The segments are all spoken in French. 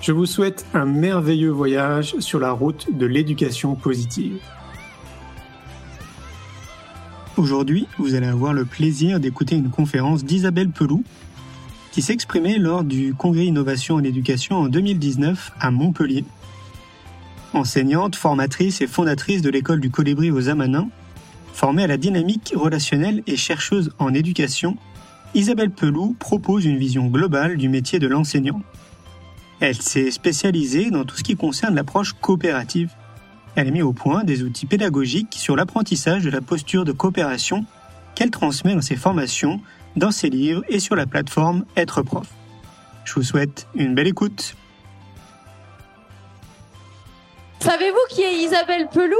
Je vous souhaite un merveilleux voyage sur la route de l'éducation positive. Aujourd'hui, vous allez avoir le plaisir d'écouter une conférence d'Isabelle Peloux, qui s'exprimait lors du Congrès Innovation en éducation en 2019 à Montpellier. Enseignante, formatrice et fondatrice de l'école du Colibri aux Amanins, formée à la dynamique relationnelle et chercheuse en éducation, Isabelle Peloux propose une vision globale du métier de l'enseignant. Elle s'est spécialisée dans tout ce qui concerne l'approche coopérative. Elle a mis au point des outils pédagogiques sur l'apprentissage de la posture de coopération qu'elle transmet dans ses formations, dans ses livres et sur la plateforme Être prof. Je vous souhaite une belle écoute. Savez-vous qui est Isabelle Peloux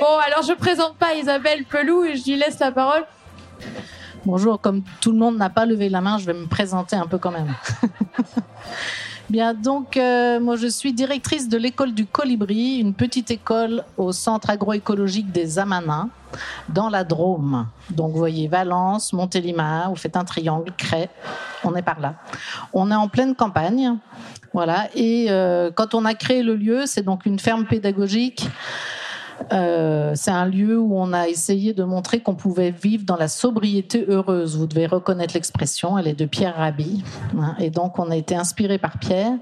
Bon, alors je présente pas Isabelle Peloux et je lui laisse la parole. Bonjour, comme tout le monde n'a pas levé la main, je vais me présenter un peu quand même. Bien, donc euh, moi je suis directrice de l'école du Colibri, une petite école au centre agroécologique des Amanins, dans la Drôme. Donc vous voyez Valence, Montélimar, vous faites un triangle, Cray, on est par là. On est en pleine campagne, voilà. Et euh, quand on a créé le lieu, c'est donc une ferme pédagogique euh, c'est un lieu où on a essayé de montrer qu'on pouvait vivre dans la sobriété heureuse. Vous devez reconnaître l'expression, elle est de Pierre Rabhi. Hein. et donc on a été inspiré par Pierre,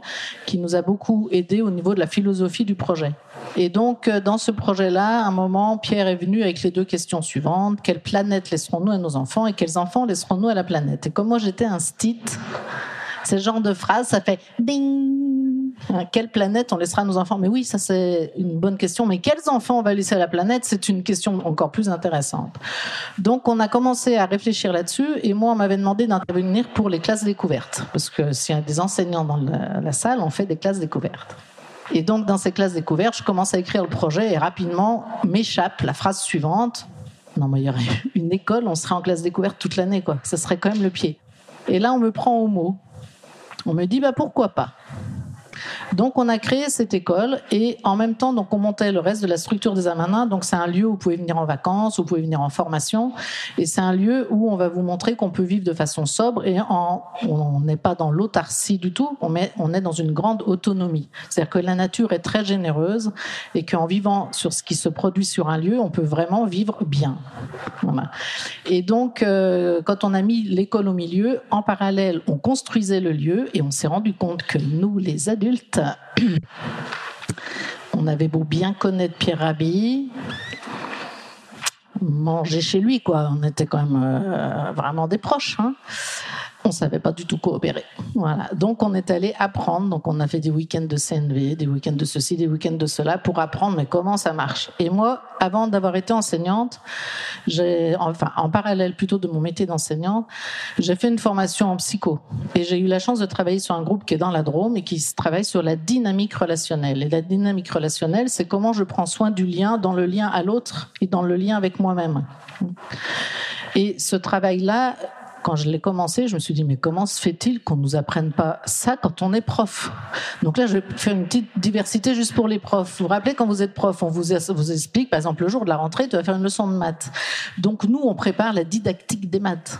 qui nous a beaucoup aidé au niveau de la philosophie du projet. Et donc euh, dans ce projet-là, à un moment, Pierre est venu avec les deux questions suivantes quelle planète laisserons-nous à nos enfants et quels enfants laisserons-nous à la planète? Et comme moi j'étais un stit, ce genre de phrase, ça fait ding. Hein, quelle planète on laissera à nos enfants? Mais oui, ça c'est une bonne question. Mais quels enfants on va laisser à la planète? C'est une question encore plus intéressante. Donc on a commencé à réfléchir là-dessus et moi on m'avait demandé d'intervenir pour les classes découvertes parce que s'il y a des enseignants dans la, la salle, on fait des classes découvertes. Et donc dans ces classes découvertes, je commence à écrire le projet et rapidement m'échappe la phrase suivante. Non, mais il y aurait une école, on serait en classe découverte toute l'année, quoi. Ça serait quand même le pied. Et là, on me prend au mot. On me dit bah pourquoi pas? Donc on a créé cette école et en même temps donc on montait le reste de la structure des Amanins. Donc c'est un lieu où vous pouvez venir en vacances, où vous pouvez venir en formation et c'est un lieu où on va vous montrer qu'on peut vivre de façon sobre et on n'est pas dans l'autarcie du tout, on, on est dans une grande autonomie. C'est-à-dire que la nature est très généreuse et qu'en vivant sur ce qui se produit sur un lieu, on peut vraiment vivre bien. Et donc euh, quand on a mis l'école au milieu, en parallèle on construisait le lieu et on s'est rendu compte que nous les adultes on avait beau bien connaître Pierre Rabhi, manger chez lui, quoi. On était quand même euh, vraiment des proches. Hein on savait pas du tout coopérer. Voilà. Donc on est allé apprendre. Donc on a fait des week-ends de CNV, des week-ends de ceci, des week-ends de cela pour apprendre mais comment ça marche. Et moi, avant d'avoir été enseignante, enfin en parallèle plutôt de mon métier d'enseignante, j'ai fait une formation en psycho et j'ai eu la chance de travailler sur un groupe qui est dans la Drôme et qui travaille sur la dynamique relationnelle. Et la dynamique relationnelle, c'est comment je prends soin du lien dans le lien à l'autre et dans le lien avec moi-même. Et ce travail-là, quand je l'ai commencé, je me suis dit, mais comment se fait-il qu'on nous apprenne pas ça quand on est prof? Donc là, je vais faire une petite diversité juste pour les profs. Vous vous rappelez, quand vous êtes prof, on vous, explique, par exemple, le jour de la rentrée, tu vas faire une leçon de maths. Donc nous, on prépare la didactique des maths.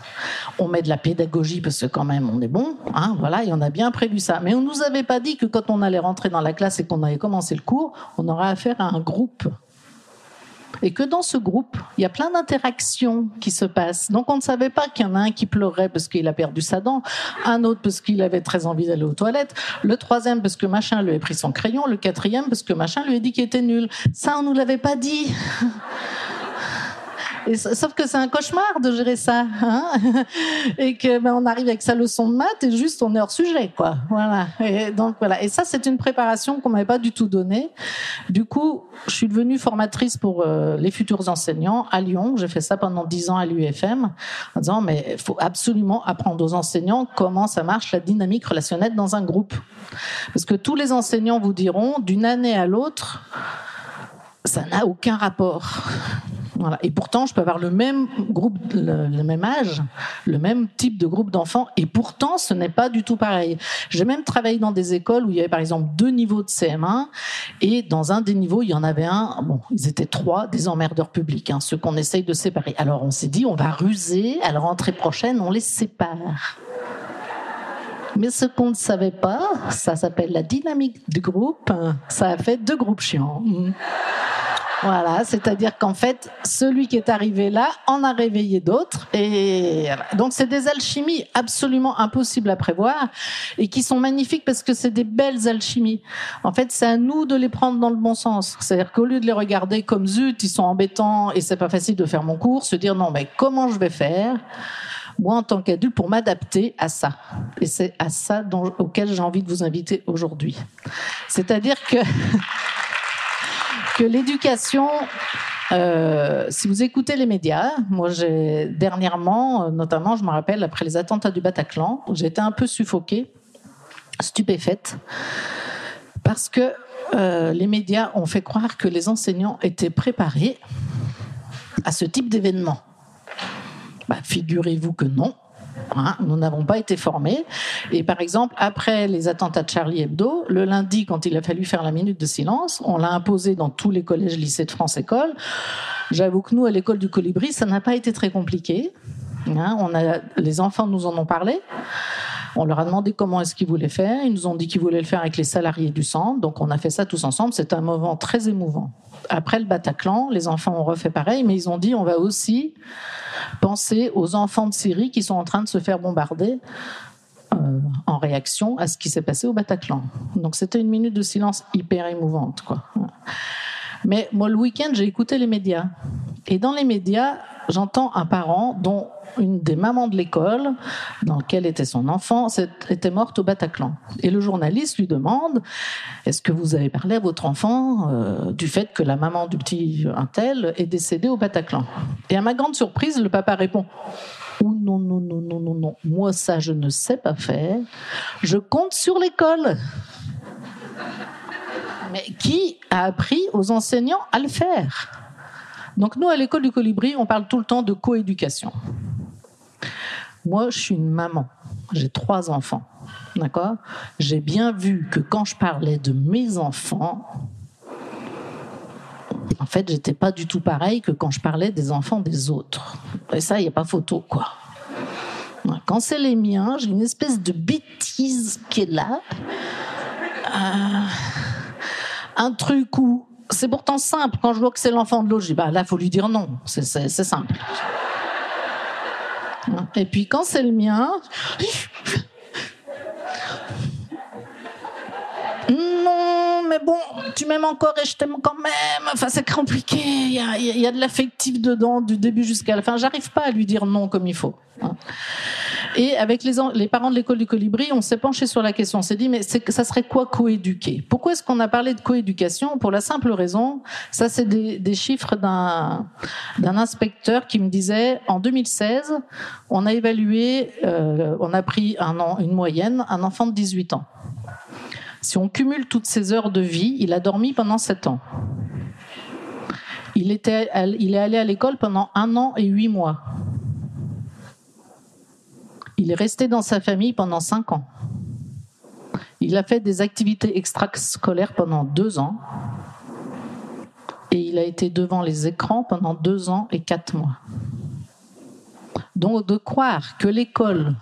On met de la pédagogie parce que quand même, on est bon, hein, voilà, et on a bien prévu ça. Mais on nous avait pas dit que quand on allait rentrer dans la classe et qu'on allait commencer le cours, on aurait affaire à un groupe et que dans ce groupe, il y a plein d'interactions qui se passent. Donc on ne savait pas qu'il y en a un qui pleurait parce qu'il a perdu sa dent, un autre parce qu'il avait très envie d'aller aux toilettes, le troisième parce que machin lui a pris son crayon, le quatrième parce que machin lui a dit qu'il était nul. Ça, on nous l'avait pas dit. Sauf que c'est un cauchemar de gérer ça, hein et que ben, on arrive avec sa leçon de maths et juste on est hors sujet, quoi. Voilà. Et donc voilà. Et ça, c'est une préparation qu'on m'avait pas du tout donnée. Du coup, je suis devenue formatrice pour euh, les futurs enseignants à Lyon. J'ai fait ça pendant dix ans à l'UFM, en disant mais faut absolument apprendre aux enseignants comment ça marche la dynamique relationnelle dans un groupe, parce que tous les enseignants vous diront d'une année à l'autre ça n'a aucun rapport. Et pourtant, je peux avoir le même groupe, le, même âge, le même type de groupe d'enfants, et pourtant, ce n'est pas du tout pareil. J'ai même travaillé dans des écoles où il y avait par exemple deux niveaux de CM1, et dans un des niveaux, il y en avait un, bon, ils étaient trois, des emmerdeurs publics, hein, ceux qu'on essaye de séparer. Alors on s'est dit, on va ruser, à la rentrée prochaine, on les sépare. Mais ce qu'on ne savait pas, ça s'appelle la dynamique du groupe, ça a fait deux groupes chiants. Voilà, c'est-à-dire qu'en fait, celui qui est arrivé là en a réveillé d'autres. Et donc, c'est des alchimies absolument impossibles à prévoir et qui sont magnifiques parce que c'est des belles alchimies. En fait, c'est à nous de les prendre dans le bon sens. C'est-à-dire qu'au lieu de les regarder comme zut, ils sont embêtants et c'est pas facile de faire mon cours, se dire non, mais comment je vais faire? Moi en tant qu'adulte pour m'adapter à ça. Et c'est à ça auquel j'ai envie de vous inviter aujourd'hui. C'est-à-dire que l'éducation, euh, si vous écoutez les médias, moi j'ai dernièrement, notamment, je me rappelle après les attentats du Bataclan, j'ai été un peu suffoquée, stupéfaite, parce que euh, les médias ont fait croire que les enseignants étaient préparés à ce type d'événement. Bah, figurez-vous que non. Hein, nous n'avons pas été formés. Et par exemple, après les attentats de Charlie Hebdo, le lundi, quand il a fallu faire la minute de silence, on l'a imposé dans tous les collèges, lycées de France École. J'avoue que nous, à l'école du Colibri, ça n'a pas été très compliqué. Hein, les enfants nous en ont parlé. On leur a demandé comment est-ce qu'ils voulaient faire. Ils nous ont dit qu'ils voulaient le faire avec les salariés du centre. Donc on a fait ça tous ensemble. C'est un moment très émouvant. Après le Bataclan, les enfants ont refait pareil, mais ils ont dit on va aussi penser aux enfants de Syrie qui sont en train de se faire bombarder. Euh, en réaction à ce qui s'est passé au Bataclan. Donc c'était une minute de silence hyper émouvante. Quoi. Mais moi, le week-end, j'ai écouté les médias. Et dans les médias, j'entends un parent dont une des mamans de l'école dans laquelle était son enfant était morte au Bataclan. Et le journaliste lui demande Est-ce que vous avez parlé à votre enfant euh, du fait que la maman du petit Intel est décédée au Bataclan? Et à ma grande surprise, le papa répond Oh non, non, non, non, non, non, moi ça je ne sais pas faire. Je compte sur l'école. Mais qui a appris aux enseignants à le faire? Donc nous, à l'école du colibri, on parle tout le temps de coéducation. Moi, je suis une maman. J'ai trois enfants. D'accord? J'ai bien vu que quand je parlais de mes enfants, en fait, j'étais pas du tout pareil que quand je parlais des enfants des autres. Et ça, il n'y a pas photo, quoi. Quand c'est les miens, j'ai une espèce de bêtise qui est là. Euh, un truc où c'est pourtant simple. Quand je vois que c'est l'enfant de l'autre, je dis bah là, faut lui dire non. C'est simple. Et puis quand c'est le mien, non, mais bon, tu m'aimes encore et je t'aime quand même. Enfin, c'est compliqué. Il y a, y a, de l'affectif dedans du début jusqu'à la fin. J'arrive pas à lui dire non comme il faut. Et avec les, parents de l'école du Colibri, on s'est penché sur la question. On s'est dit, mais ça serait quoi coéduquer? Pourquoi est-ce qu'on a parlé de coéducation? Pour la simple raison, ça c'est des, des, chiffres d'un inspecteur qui me disait, en 2016, on a évalué, euh, on a pris un an, une moyenne, un enfant de 18 ans. Si on cumule toutes ses heures de vie, il a dormi pendant 7 ans. Il, était, il est allé à l'école pendant un an et huit mois. Il est resté dans sa famille pendant cinq ans. Il a fait des activités extrascolaires pendant deux ans. Et il a été devant les écrans pendant deux ans et quatre mois. Donc de croire que l'école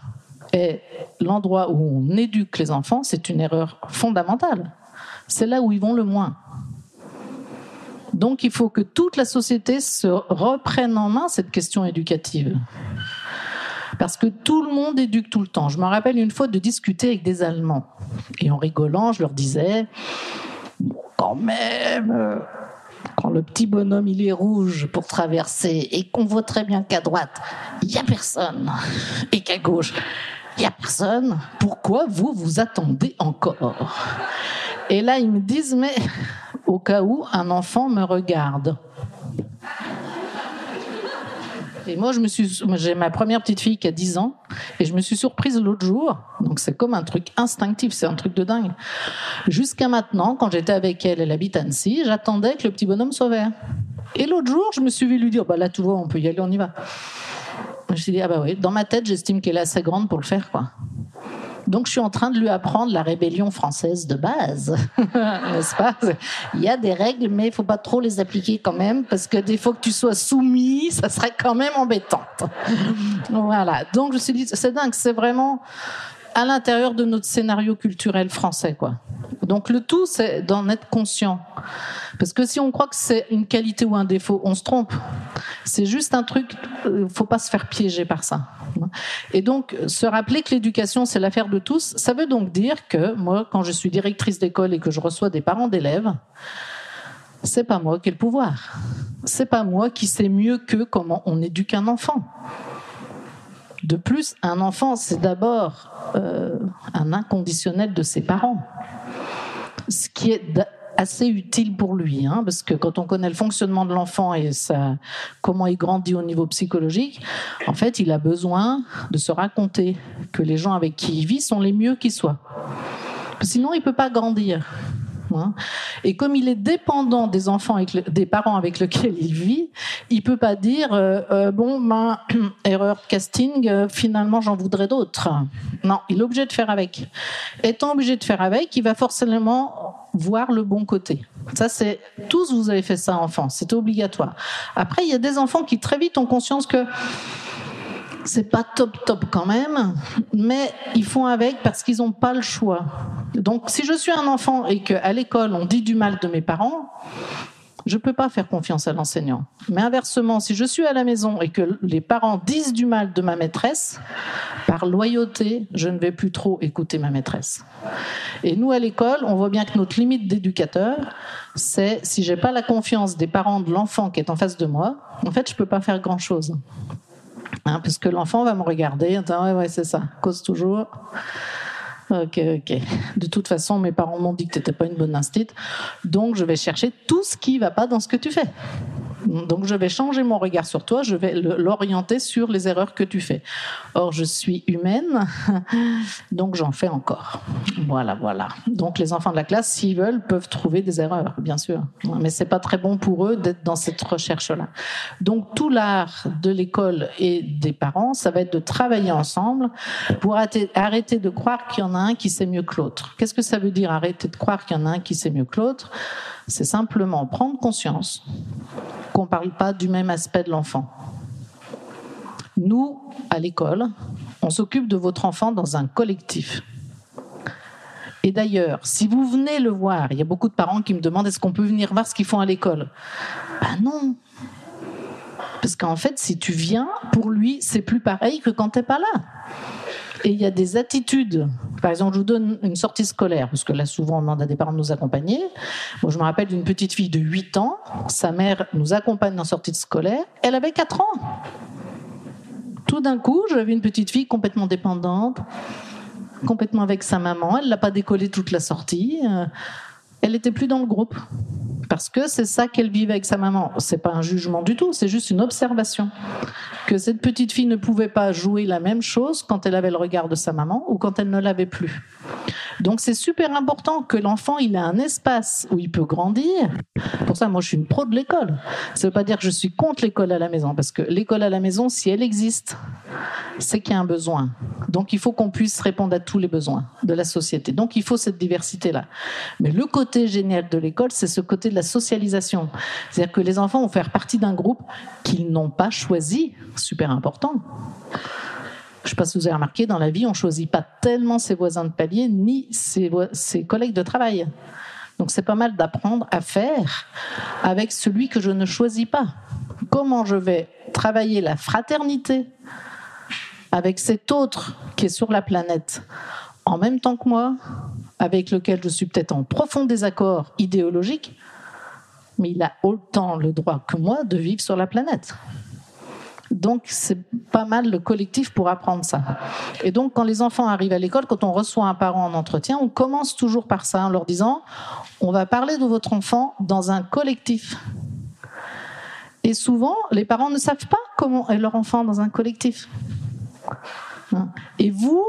est l'endroit où on éduque les enfants, c'est une erreur fondamentale. C'est là où ils vont le moins. Donc il faut que toute la société se reprenne en main cette question éducative. Parce que tout le monde éduque tout le temps. Je me rappelle une fois de discuter avec des Allemands. Et en rigolant, je leur disais, quand même, euh, quand le petit bonhomme il est rouge pour traverser et qu'on voit très bien qu'à droite, il n'y a personne. Et qu'à gauche, il n'y a personne. Pourquoi vous vous attendez encore? Et là, ils me disent, mais au cas où un enfant me regarde. Et moi, je me suis, j'ai ma première petite fille qui a 10 ans, et je me suis surprise l'autre jour. Donc c'est comme un truc instinctif, c'est un truc de dingue. Jusqu'à maintenant, quand j'étais avec elle, elle habite Annecy, j'attendais que le petit bonhomme soit vert. Et l'autre jour, je me suis vu lui dire, bah là, tu vois, on peut y aller, on y va. Je me suis dit, ah bah oui, dans ma tête, j'estime qu'elle est assez grande pour le faire, quoi. Donc je suis en train de lui apprendre la rébellion française de base, n'est-ce pas? Il y a des règles, mais il faut pas trop les appliquer quand même, parce que des fois que tu sois soumis, ça serait quand même embêtant. voilà. Donc je me suis dit, c'est dingue, c'est vraiment à l'intérieur de notre scénario culturel français, quoi. Donc le tout, c'est d'en être conscient. Parce que si on croit que c'est une qualité ou un défaut, on se trompe. C'est juste un truc, euh, faut pas se faire piéger par ça. Et donc, se rappeler que l'éducation, c'est l'affaire de tous, ça veut donc dire que moi, quand je suis directrice d'école et que je reçois des parents d'élèves, c'est pas moi qui ai le pouvoir. C'est pas moi qui sais mieux que comment on éduque un enfant. De plus, un enfant, c'est d'abord euh, un inconditionnel de ses parents. Ce qui est assez utile pour lui, hein, parce que quand on connaît le fonctionnement de l'enfant et ça, comment il grandit au niveau psychologique, en fait, il a besoin de se raconter que les gens avec qui il vit sont les mieux qui soient. Sinon, il peut pas grandir. Hein. Et comme il est dépendant des enfants, avec des parents avec lesquels il vit, il peut pas dire euh, euh, bon, ma erreur casting, euh, finalement j'en voudrais d'autres. Non, il est obligé de faire avec. Étant obligé de faire avec, il va forcément voir le bon côté. Ça, c'est tous vous avez fait ça enfant, c'est obligatoire. Après, il y a des enfants qui très vite ont conscience que c'est pas top top quand même, mais ils font avec parce qu'ils n'ont pas le choix. Donc si je suis un enfant et qu'à l'école on dit du mal de mes parents, je ne peux pas faire confiance à l'enseignant. Mais inversement, si je suis à la maison et que les parents disent du mal de ma maîtresse, par loyauté, je ne vais plus trop écouter ma maîtresse. Et nous, à l'école, on voit bien que notre limite d'éducateur, c'est si j'ai pas la confiance des parents de l'enfant qui est en face de moi, en fait, je peux pas faire grand-chose. Hein, parce que l'enfant va me regarder, ouais, ouais, c'est ça, cause toujours. Ok, ok. De toute façon, mes parents m'ont dit que tu n'étais pas une bonne instite, donc je vais chercher tout ce qui va pas dans ce que tu fais. Donc je vais changer mon regard sur toi, je vais l'orienter sur les erreurs que tu fais. Or, je suis humaine, donc j'en fais encore. Voilà, voilà. Donc les enfants de la classe, s'ils veulent, peuvent trouver des erreurs, bien sûr. Mais c'est pas très bon pour eux d'être dans cette recherche-là. Donc tout l'art de l'école et des parents, ça va être de travailler ensemble pour arrêter de croire qu'il y en a un qui sait mieux que l'autre. Qu'est-ce que ça veut dire arrêter de croire qu'il y en a un qui sait mieux que l'autre? C'est simplement prendre conscience qu'on ne parle pas du même aspect de l'enfant. Nous, à l'école, on s'occupe de votre enfant dans un collectif. Et d'ailleurs, si vous venez le voir, il y a beaucoup de parents qui me demandent est-ce qu'on peut venir voir ce qu'ils font à l'école? Ben non. Parce qu'en fait, si tu viens, pour lui, c'est plus pareil que quand tu n'es pas là. Et il y a des attitudes. Par exemple, je vous donne une sortie scolaire, parce que là, souvent, on demande à des parents de nous accompagner. Moi, je me rappelle d'une petite fille de 8 ans. Sa mère nous accompagne dans sortie scolaire. Elle avait 4 ans. Tout d'un coup, j'avais une petite fille complètement dépendante, complètement avec sa maman. Elle l'a pas décollé toute la sortie. Euh, elle n'était plus dans le groupe parce que c'est ça qu'elle vivait avec sa maman. C'est pas un jugement du tout, c'est juste une observation que cette petite fille ne pouvait pas jouer la même chose quand elle avait le regard de sa maman ou quand elle ne l'avait plus. Donc c'est super important que l'enfant il ait un espace où il peut grandir. Pour ça, moi je suis une pro de l'école. Ça veut pas dire que je suis contre l'école à la maison parce que l'école à la maison, si elle existe, c'est qu'il y a un besoin. Donc il faut qu'on puisse répondre à tous les besoins de la société. Donc il faut cette diversité là. Mais le côté génial de l'école, c'est ce côté de la socialisation. C'est-à-dire que les enfants vont faire partie d'un groupe qu'ils n'ont pas choisi, super important. Je ne sais pas si vous avez remarqué, dans la vie, on ne choisit pas tellement ses voisins de palier ni ses, ses collègues de travail. Donc c'est pas mal d'apprendre à faire avec celui que je ne choisis pas. Comment je vais travailler la fraternité avec cet autre qui est sur la planète en même temps que moi, avec lequel je suis peut-être en profond désaccord idéologique, mais il a autant le droit que moi de vivre sur la planète. Donc c'est pas mal le collectif pour apprendre ça. Et donc quand les enfants arrivent à l'école, quand on reçoit un parent en entretien, on commence toujours par ça en leur disant on va parler de votre enfant dans un collectif. Et souvent, les parents ne savent pas comment est leur enfant dans un collectif. Et vous,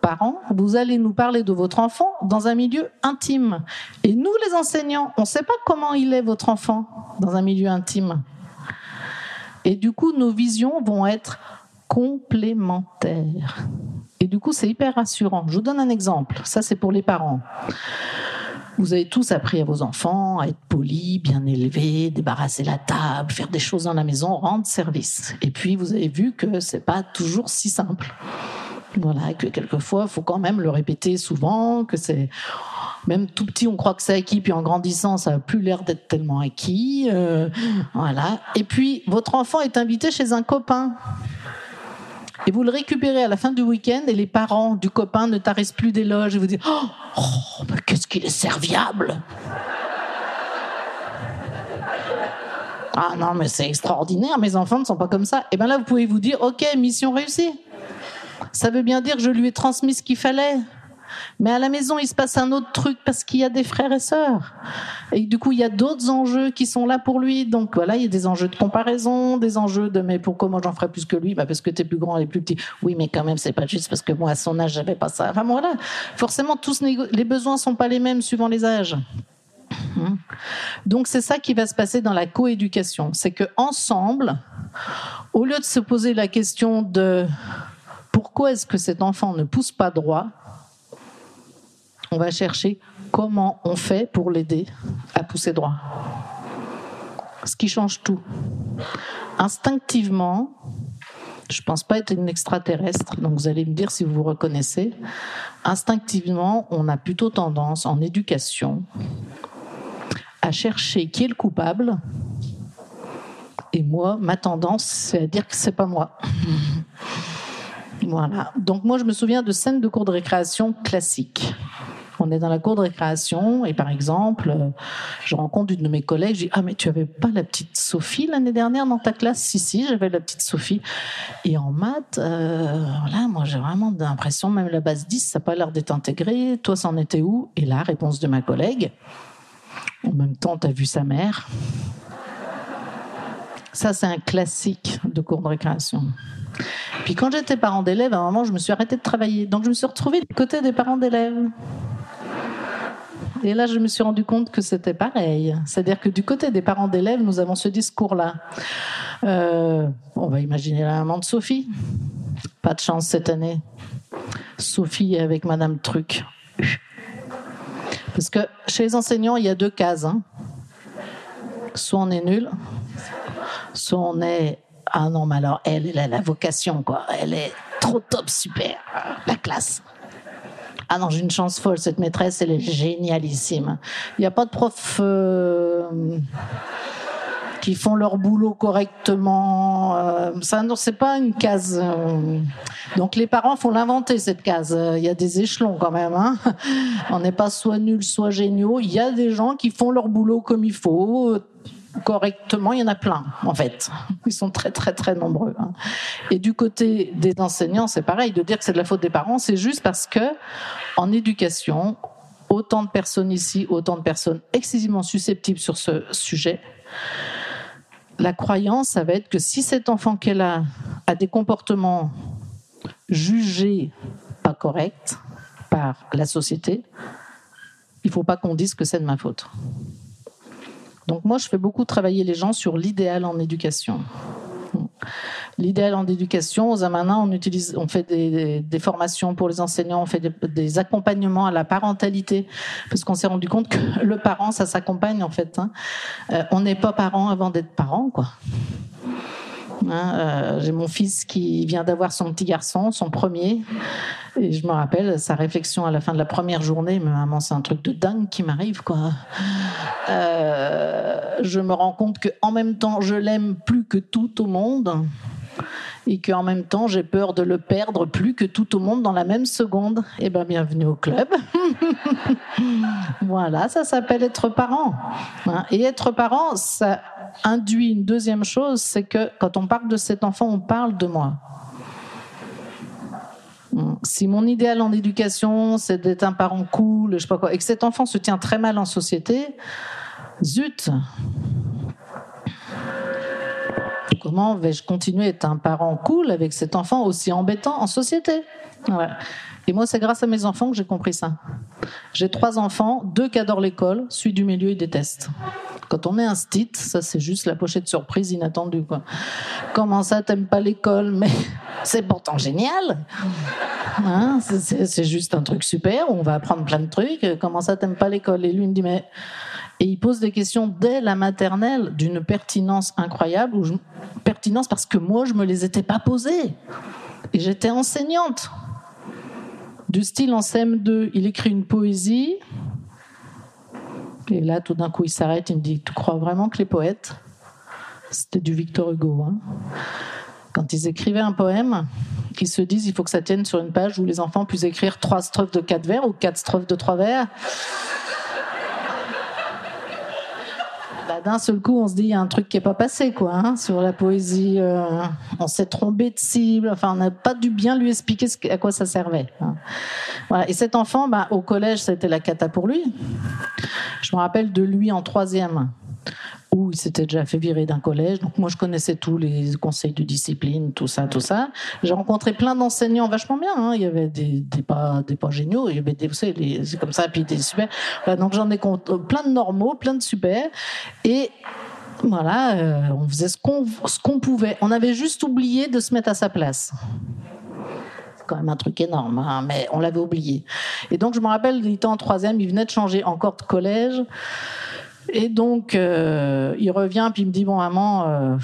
parents, vous allez nous parler de votre enfant dans un milieu intime. Et nous, les enseignants, on ne sait pas comment il est votre enfant dans un milieu intime. Et du coup, nos visions vont être complémentaires. Et du coup, c'est hyper rassurant. Je vous donne un exemple. Ça, c'est pour les parents. Vous avez tous appris à vos enfants à être polis, bien élevés, débarrasser la table, faire des choses dans la maison, rendre service. Et puis, vous avez vu que c'est pas toujours si simple. Voilà, que quelquefois, il faut quand même le répéter souvent, que c'est même tout petit, on croit que c'est acquis, puis en grandissant, ça n'a plus l'air d'être tellement acquis. Euh, voilà. Et puis, votre enfant est invité chez un copain. Et vous le récupérez à la fin du week-end et les parents du copain ne tarissent plus d'éloges et vous disent Oh, oh mais qu'est-ce qu'il est serviable Ah non, mais c'est extraordinaire, mes enfants ne sont pas comme ça. Et bien là, vous pouvez vous dire Ok, mission réussie. Ça veut bien dire que je lui ai transmis ce qu'il fallait. Mais à la maison, il se passe un autre truc parce qu'il y a des frères et sœurs. Et du coup, il y a d'autres enjeux qui sont là pour lui. Donc voilà, il y a des enjeux de comparaison, des enjeux de mais pourquoi moi j'en ferais plus que lui? Bah Parce que tu es plus grand et plus petit. Oui, mais quand même, c'est pas juste parce que moi, à son âge, j'avais pas ça. Enfin voilà, forcément, tous les besoins sont pas les mêmes suivant les âges. Hum. Donc c'est ça qui va se passer dans la coéducation, c'est que ensemble, au lieu de se poser la question de pourquoi est-ce que cet enfant ne pousse pas droit, on va chercher comment on fait pour l'aider à pousser droit. Ce qui change tout. Instinctivement, je ne pense pas être une extraterrestre, donc vous allez me dire si vous vous reconnaissez. Instinctivement, on a plutôt tendance en éducation à chercher qui est le coupable. Et moi, ma tendance, c'est à dire que c'est pas moi. voilà. Donc moi, je me souviens de scènes de cours de récréation classiques on est dans la cour de récréation et par exemple, euh, je rencontre une de mes collègues, je dis ah mais tu avais pas la petite Sophie l'année dernière dans ta classe? Si si, j'avais la petite Sophie. Et en maths, euh, voilà, moi j'ai vraiment l'impression, même la base 10, ça n'a pas l'air d'être intégré. Toi, c'en était où? Et là, réponse de ma collègue. En même temps, tu as vu sa mère. Ça, c'est un classique de cours de récréation. Puis quand j'étais parent d'élèves, à un moment, je me suis arrêtée de travailler. Donc je me suis retrouvée du côté des parents d'élèves. Et là, je me suis rendu compte que c'était pareil. C'est-à-dire que du côté des parents d'élèves, nous avons ce discours-là. Euh, on va imaginer la maman de Sophie. Pas de chance cette année. Sophie est avec Madame Truc. Parce que chez les enseignants, il y a deux cases. Hein. Soit on est nul, soit on est ah non, mais alors elle, elle a la vocation, quoi. Elle est trop top, super, la classe. Ah non, j'ai une chance folle, cette maîtresse, elle est génialissime. Il n'y a pas de profs euh, qui font leur boulot correctement. Euh, ça, c'est pas une case. Euh. donc les parents font l'inventer cette case. Il y a des échelons quand même. Hein. On n'est pas soit nul, soit géniaux. Il y a des gens qui font leur boulot comme il faut correctement, il y en a plein, en fait. Ils sont très, très, très nombreux. Hein. Et du côté des enseignants, c'est pareil. De dire que c'est de la faute des parents, c'est juste parce que, en éducation, autant de personnes ici, autant de personnes excessivement susceptibles sur ce sujet, la croyance, ça va être que si cet enfant qu'elle a a des comportements jugés pas corrects par la société, il ne faut pas qu'on dise que c'est de ma faute. Donc moi, je fais beaucoup travailler les gens sur l'idéal en éducation. L'idéal en éducation, aux utilise, on fait des, formations pour les enseignants, on fait des, accompagnements à la parentalité, parce qu'on s'est rendu compte que le parent, ça s'accompagne en fait. Hein. Euh, on n'est pas parent avant d'être parent, quoi. Hein, euh, J'ai mon fils qui vient d'avoir son petit garçon, son premier. Et je me rappelle sa réflexion à la fin de la première journée, mais maman, c'est un truc de dingue qui m'arrive, quoi. Euh, je me rends compte que en même temps, je l'aime plus que tout au monde, et qu'en même temps, j'ai peur de le perdre plus que tout au monde dans la même seconde. Eh ben, bienvenue au club. voilà, ça s'appelle être parent. Hein. Et être parent, ça induit une deuxième chose, c'est que quand on parle de cet enfant, on parle de moi. Si mon idéal en éducation, c'est d'être un parent cool, je sais pas quoi, et que cet enfant se tient très mal en société, zut. Comment vais-je continuer à être un parent cool avec cet enfant aussi embêtant en société? Et moi, c'est grâce à mes enfants que j'ai compris ça. J'ai trois enfants, deux qui adorent l'école, celui du milieu, il déteste. Quand on est un stit, ça c'est juste la pochette surprise inattendue. Quoi. Comment ça, t'aimes pas l'école? Mais c'est pourtant génial Hein, c'est- juste un truc super, on va apprendre plein de trucs. Comment ça, t'aimes pas l'école? Et lui, me dit, mais. Et il pose des questions dès la maternelle d'une pertinence incroyable, pertinence parce que moi, je me les étais pas posées. Et j'étais enseignante. Du style en CM2, il écrit une poésie. Et là, tout d'un coup, il s'arrête, il me dit Tu crois vraiment que les poètes, c'était du Victor Hugo, hein quand ils écrivaient un poème, ils se disent il faut que ça tienne sur une page où les enfants puissent écrire trois strophes de quatre vers ou quatre strophes de trois vers. Bah, D'un seul coup, on se dit il y a un truc qui est pas passé quoi hein, sur la poésie. euh, on s'est trompé de cible. Enfin, on n'a pas dû bien lui expliquer ce à quoi ça servait. hein. Voilà. Et cet enfant, bah, au collège, c'était la cata pour lui. Je me rappelle de lui en troisième où il s'était déjà fait virer d'un collège. Donc moi, je connaissais tous les conseils de discipline, tout ça, tout ça. J'ai rencontré plein d'enseignants vachement bien. hein. Il y avait des, pas, des pas géniaux, il y avait des, vous savez, c'est comme ça, puis des super. Donc j'en ai compte- plein de normaux, plein de super. Et voilà, euh, on faisait ce qu'on qu'on pouvait. On avait juste oublié de se mettre à sa place. C'est quand même un truc énorme, hein, mais on l'avait oublié. Et donc je me rappelle, il était en troisième, il venait de changer encore de collège. Et donc, euh, il revient, puis il me dit Bon, maman, euh,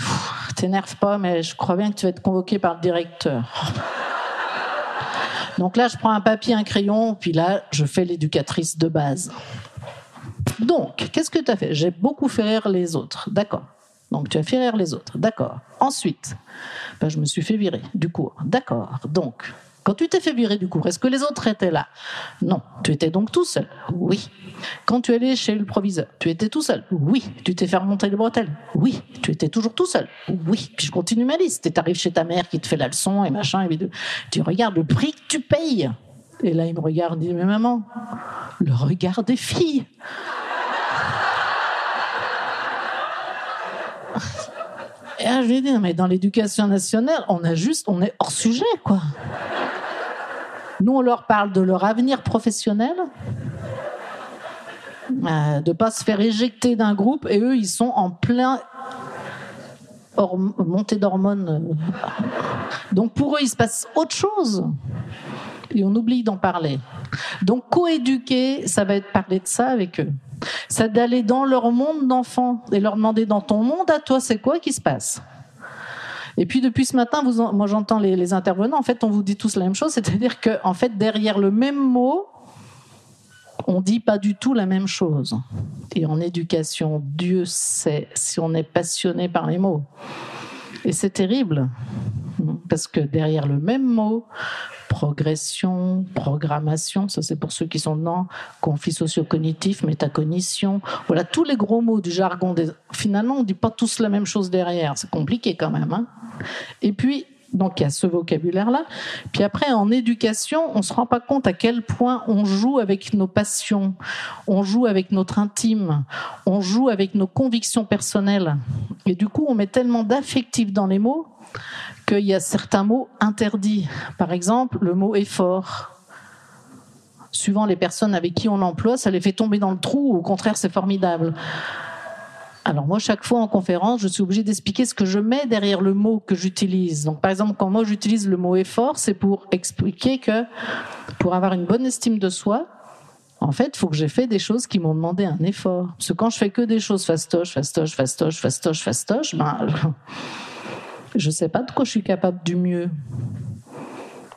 t'énerve pas, mais je crois bien que tu vas être convoqué par le directeur. Donc là, je prends un papier, un crayon, puis là, je fais l'éducatrice de base. Donc, qu'est-ce que tu as fait? J'ai beaucoup fait rire les autres. D'accord. Donc, tu as fait rire les autres. D'accord. Ensuite, ben, je me suis fait virer du cours. D'accord. Donc, quand tu t'es fait virer du cours, est-ce que les autres étaient là? Non. Tu étais donc tout seul Oui. Quand tu allé chez le proviseur, tu étais tout seul Oui. Tu t'es fait remonter les bretelles Oui. Tu étais toujours tout seul Oui. Puis je continue ma liste. Et t'arrives chez ta mère qui te fait la leçon et machin. Et tu regardes le prix que tu payes. Et là, il me regarde et dit Mais maman, le regard des filles Et là, je lui ai dit, mais dans l'éducation nationale, on a juste, on est hors sujet, quoi. Nous, on leur parle de leur avenir professionnel, euh, de pas se faire éjecter d'un groupe, et eux, ils sont en plein montée d'hormones. Donc pour eux, il se passe autre chose. Et on oublie d'en parler. Donc coéduquer, ça va être parler de ça avec eux. C'est d'aller dans leur monde d'enfants et leur demander dans ton monde à toi, c'est quoi qui se passe? Et puis depuis ce matin, moi j'entends les, les intervenants, en fait on vous dit tous la même chose, c'est-à-dire que en fait derrière le même mot, on dit pas du tout la même chose. Et en éducation, Dieu sait si on est passionné par les mots. Et c'est terrible, parce que derrière le même mot, progression, programmation, ça c'est pour ceux qui sont dedans, conflit socio-cognitif, métacognition, voilà tous les gros mots du jargon. Des... Finalement, on dit pas tous la même chose derrière, c'est compliqué quand même. hein. Et puis, donc il y a ce vocabulaire-là. Puis après, en éducation, on se rend pas compte à quel point on joue avec nos passions, on joue avec notre intime, on joue avec nos convictions personnelles. Et du coup, on met tellement d'affectif dans les mots qu'il y a certains mots interdits. Par exemple, le mot effort. Suivant les personnes avec qui on l'emploie, ça les fait tomber dans le trou, ou au contraire, c'est formidable. Alors moi, chaque fois en conférence, je suis obligée d'expliquer ce que je mets derrière le mot que j'utilise. Donc par exemple, quand moi j'utilise le mot effort, c'est pour expliquer que pour avoir une bonne estime de soi, en fait, il faut que j'ai fait des choses qui m'ont demandé un effort. Parce que quand je fais que des choses fastoche, fastoche, fastoche, fastoche, fastoche, ben, Je sais pas de quoi je suis capable du mieux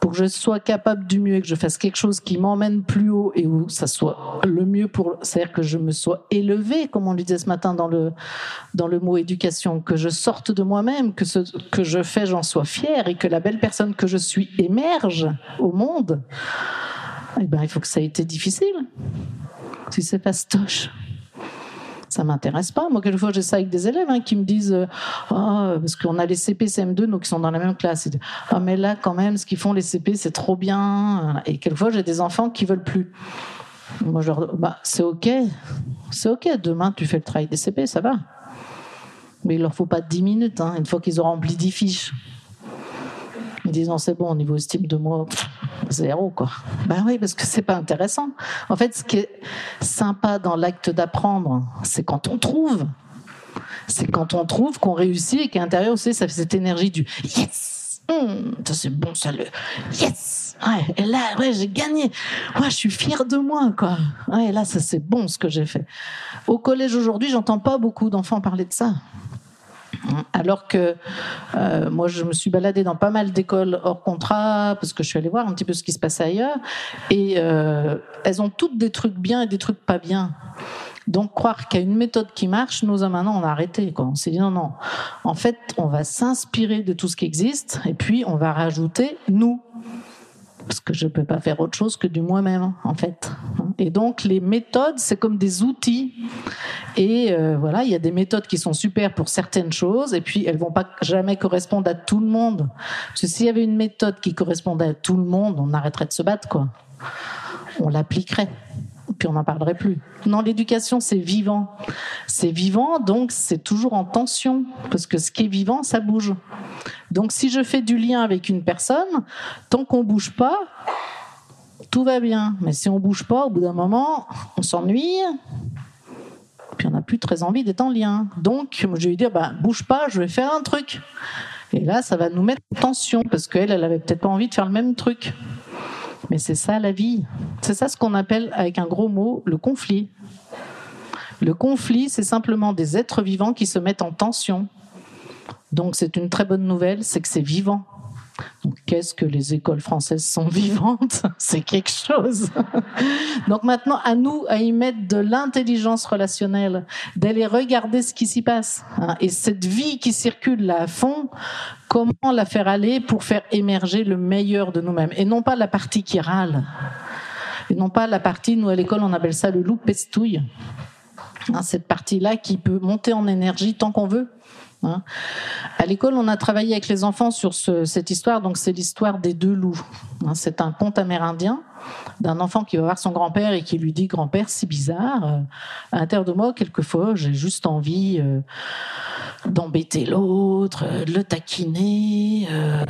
pour que je sois capable du mieux et que je fasse quelque chose qui m'emmène plus haut et où ça soit le mieux pour, c'est-à-dire que je me sois élevé, comme on le disait ce matin dans le, dans le mot éducation, que je sorte de moi-même, que ce que je fais, j'en sois fier et que la belle personne que je suis émerge au monde. Eh ben, il faut que ça ait été difficile. Si c'est fastoche ça m'intéresse pas. Moi, quelquefois, j'ai ça avec des élèves hein, qui me disent, oh, parce qu'on a les CP, CM2, donc qui sont dans la même classe. Ah, mais là, quand même, ce qu'ils font les CP, c'est trop bien. Et quelquefois, j'ai des enfants qui veulent plus. Moi, je leur bah, c'est ok, c'est ok. Demain, tu fais le travail des CP, ça va. Mais il leur faut pas 10 minutes, hein, une fois qu'ils ont rempli 10 fiches. Non, c'est bon, au niveau estime de moi, zéro, quoi. Ben oui, parce que c'est pas intéressant. En fait, ce qui est sympa dans l'acte d'apprendre, c'est quand on trouve. C'est quand on trouve qu'on réussit et qu'à l'intérieur aussi, ça fait cette énergie du yes! Hum, ça c'est bon, ça le yes! Ouais, et là, ouais, j'ai gagné. Ouais, je suis fière de moi, quoi. Ouais, là, ça c'est bon ce que j'ai fait. Au collège aujourd'hui, j'entends pas beaucoup d'enfants parler de ça. Alors que euh, moi, je me suis baladée dans pas mal d'écoles hors contrat parce que je suis allée voir un petit peu ce qui se passait ailleurs. Et euh, elles ont toutes des trucs bien et des trucs pas bien. Donc croire qu'il y a une méthode qui marche, nous maintenant on a arrêté. Quoi. On s'est dit non, non. En fait, on va s'inspirer de tout ce qui existe et puis on va rajouter nous parce que je ne peux pas faire autre chose que du moi-même, en fait. Et donc, les méthodes, c'est comme des outils. Et euh, voilà, il y a des méthodes qui sont super pour certaines choses, et puis elles vont pas jamais correspondre à tout le monde. Parce que s'il y avait une méthode qui correspondait à tout le monde, on arrêterait de se battre, quoi. On l'appliquerait puis on n'en parlerait plus. Non, l'éducation, c'est vivant. C'est vivant, donc c'est toujours en tension, parce que ce qui est vivant, ça bouge. Donc si je fais du lien avec une personne, tant qu'on bouge pas, tout va bien. Mais si on bouge pas, au bout d'un moment, on s'ennuie, puis on n'a plus très envie d'être en lien. Donc, je vais lui dire, bah, bouge pas, je vais faire un truc. Et là, ça va nous mettre en tension, parce qu'elle, elle avait peut-être pas envie de faire le même truc. Mais c'est ça la vie. C'est ça ce qu'on appelle avec un gros mot le conflit. Le conflit, c'est simplement des êtres vivants qui se mettent en tension. Donc c'est une très bonne nouvelle, c'est que c'est vivant. Qu'est-ce que les écoles françaises sont vivantes? C'est quelque chose. Donc maintenant, à nous à y mettre de l'intelligence relationnelle, d'aller regarder ce qui s'y passe. Hein. Et cette vie qui circule là à fond, comment la faire aller pour faire émerger le meilleur de nous-mêmes? Et non pas la partie qui râle. Et non pas la partie, nous à l'école, on appelle ça le loup pestouille. Hein, cette partie-là qui peut monter en énergie tant qu'on veut Hein. À l'école, on a travaillé avec les enfants sur cette histoire. Donc, c'est l'histoire des deux loups. Hein. c'est un conte amérindien d'un enfant qui va voir son grand-père et qui lui dit Grand-père, c'est bizarre. Euh, à l'intérieur de moi, quelquefois, j'ai juste envie euh, d'embêter l'autre, de le taquiner, euh,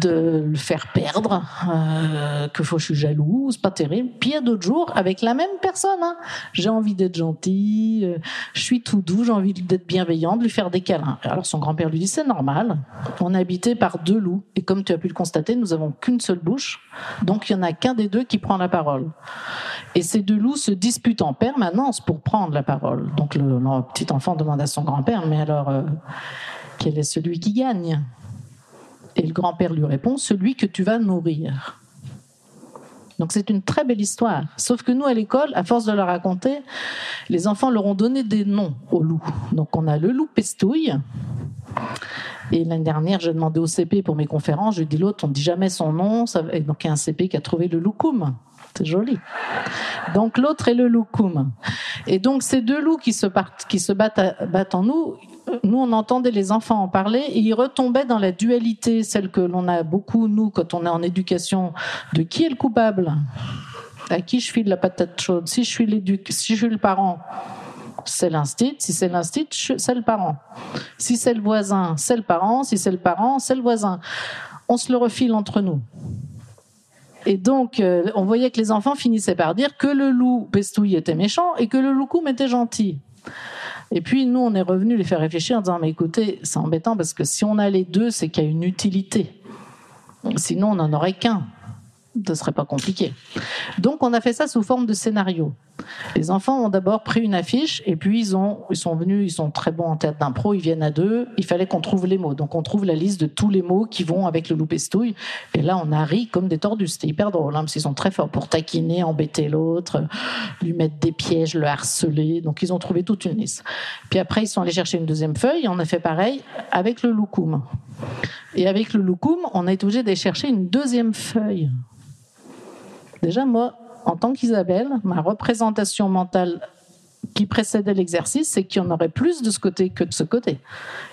de le faire perdre, euh, que faut je suis jalouse, pas terrible. Puis il y a d'autres jours avec la même personne. Hein. J'ai envie d'être gentil, euh, je suis tout doux, j'ai envie d'être bienveillant, de lui faire des câlins. Alors son grand-père lui dit c'est normal. On est habité par deux loups et comme tu as pu le constater, nous avons qu'une seule bouche, donc il y en a qu'un deux qui prend la parole. Et ces deux loups se disputent en permanence pour prendre la parole. Donc le, le petit enfant demande à son grand-père mais alors euh, quel est celui qui gagne? Et le grand-père lui répond, celui que tu vas nourrir. Donc c'est une très belle histoire. Sauf que nous, à l'école, à force de la raconter, les enfants leur ont donné des noms aux loups. Donc on a le loup pestouille. Et l'année dernière, j'ai demandé au CP pour mes conférences, je dit l'autre, on ne dit jamais son nom. Et donc il y a un CP qui a trouvé le loukoum. C'est joli. Donc l'autre est le loukoum. Et donc ces deux loups qui se, battent en nous, nous, on entendait les enfants en parler et ils retombaient dans la dualité, celle que l'on a beaucoup, nous, quand on est en éducation, de qui est le coupable? À qui je file la patate chaude? Si je suis, si je suis le parent, c'est l'instit. Si c'est l'instit, c'est le parent. Si c'est le voisin, c'est le parent. Si c'est le parent, c'est le voisin. On se le refile entre nous. Et donc, euh, on voyait que les enfants finissaient par dire que le loup pestouille était méchant et que le loukoum était gentil. Et puis, nous, on est revenu les faire réfléchir en disant, mais écoutez, c'est embêtant parce que si on a les deux, c'est qu'il y a une utilité. Sinon, on n'en aurait qu'un. Ce serait pas compliqué. Donc, on a fait ça sous forme de scénario. Les enfants ont d'abord pris une affiche et puis ils, ont, ils sont venus, ils sont très bons en théâtre d'impro, ils viennent à deux. Il fallait qu'on trouve les mots. Donc on trouve la liste de tous les mots qui vont avec le loup pestouille. Et là, on a ri comme des tordus. C'était hyper drôle, hein, parce qu'ils sont très forts pour taquiner, embêter l'autre, lui mettre des pièges, le harceler. Donc ils ont trouvé toute une liste. Puis après, ils sont allés chercher une deuxième feuille et on a fait pareil avec le loukoum. Et avec le loukoum, on a été obligé d'aller chercher une deuxième feuille. Déjà, moi, en tant qu'Isabelle, ma représentation mentale qui précédait l'exercice, c'est qu'il y en aurait plus de ce côté que de ce côté.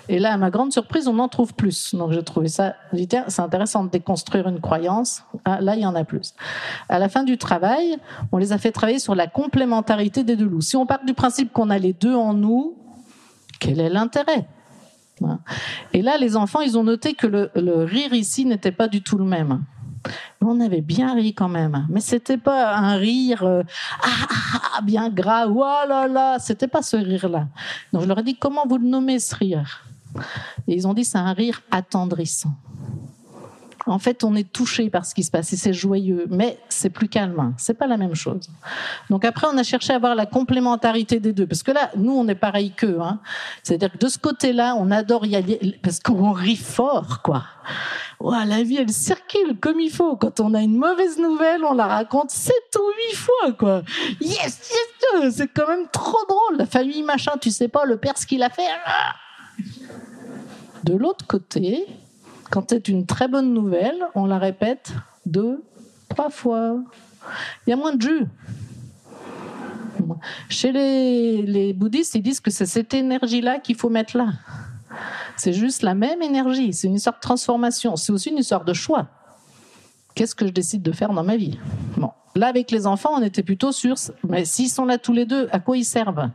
Et là, à ma grande surprise, on en trouve plus. Donc j'ai trouvé ça, c'est intéressant de déconstruire une croyance. Ah, là, il y en a plus. À la fin du travail, on les a fait travailler sur la complémentarité des deux loups. Si on part du principe qu'on a les deux en nous, quel est l'intérêt? Et là, les enfants, ils ont noté que le rire ici n'était pas du tout le même on avait bien ri quand même. Mais c'était pas un rire euh, ah, ah, ah, bien gras, oh là là, c'était pas ce rire-là. Donc je leur ai dit comment vous le nommez ce rire? Et ils ont dit c'est un rire attendrissant. En fait, on est touché par ce qui se passe et c'est joyeux, mais c'est plus calme. C'est pas la même chose. Donc après, on a cherché à voir la complémentarité des deux, parce que là, nous, on est pareil qu'eux. Hein. C'est-à-dire que de ce côté-là, on adore y aller parce qu'on rit fort, quoi la vie, elle circule comme il faut. Quand on a une mauvaise nouvelle, on la raconte sept ou huit fois, quoi. Yes, yes, c'est quand même trop drôle. La famille, machin, tu sais pas, le père, ce qu'il a fait. Ah. De l'autre côté, quand c'est une très bonne nouvelle, on la répète deux, trois fois. Il y a moins de jus. Chez les, bouddhistes, ils disent que c'est cette énergie-là qu'il faut mettre là. C'est juste la même énergie. C'est une histoire de transformation. C'est aussi une histoire de choix. Qu'est-ce que je décide de faire dans ma vie? Bon, là avec les enfants, on était plutôt sur. Mais s'ils sont là tous les deux, à quoi ils servent?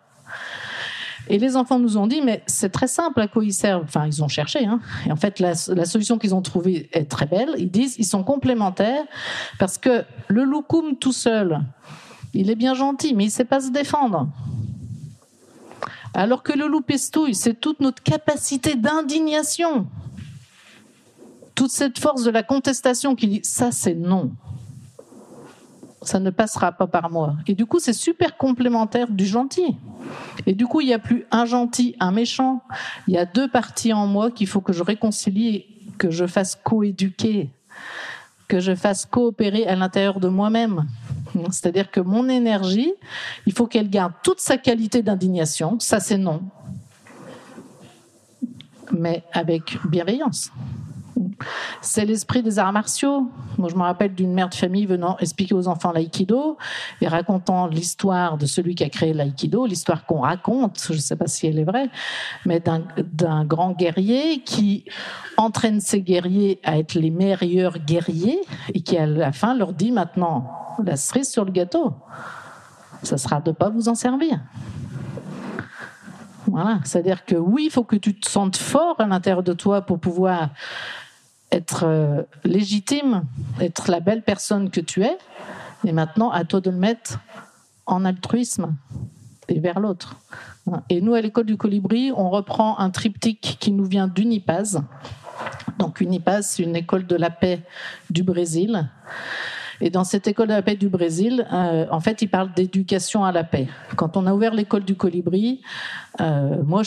Et les enfants nous ont dit, mais c'est très simple à quoi ils servent. Enfin, ils ont cherché. Hein. Et en fait, la, solution qu'ils ont trouvée est très belle. Ils disent, ils sont complémentaires parce que le loukoum tout seul, il est bien gentil, mais il ne sait pas se défendre. Alors que le loup pestouille, c'est toute notre capacité d'indignation. Toute cette force de la contestation qui dit ça c'est non. Ça ne passera pas par moi. Et du coup, c'est super complémentaire du gentil. Et du coup, il n'y a plus un gentil, un méchant. Il y a deux parties en moi qu'il faut que je réconcilie, que je fasse coéduquer, que je fasse coopérer à l'intérieur de moi-même. C'est-à-dire que mon énergie, il faut qu'elle garde toute sa qualité d'indignation, ça c'est non, mais avec bienveillance. C'est l'esprit des arts martiaux. Moi, je me rappelle d'une mère de famille venant expliquer aux enfants l'aïkido et racontant l'histoire de celui qui a créé l'aïkido, l'histoire qu'on raconte, je ne sais pas si elle est vraie, mais d'un grand guerrier qui entraîne ses guerriers à être les meilleurs guerriers et qui, à la fin, leur dit maintenant, la cerise sur le gâteau, ça sera de ne pas vous en servir. Voilà, c'est-à-dire que oui, il faut que tu te sentes fort à l'intérieur de toi pour pouvoir être euh, légitime, être la belle personne que tu es. Et maintenant, à toi de le mettre en altruisme et vers l'autre. Et nous, à l'école du colibri, on reprend un triptyque qui nous vient d'Unipaz. Donc Unipaz, c'est une école de la paix du Brésil. Et dans cette école de la paix du Brésil, euh, en fait, il parle d'éducation à la paix. Quand on a ouvert l'école du colibri, euh, moi,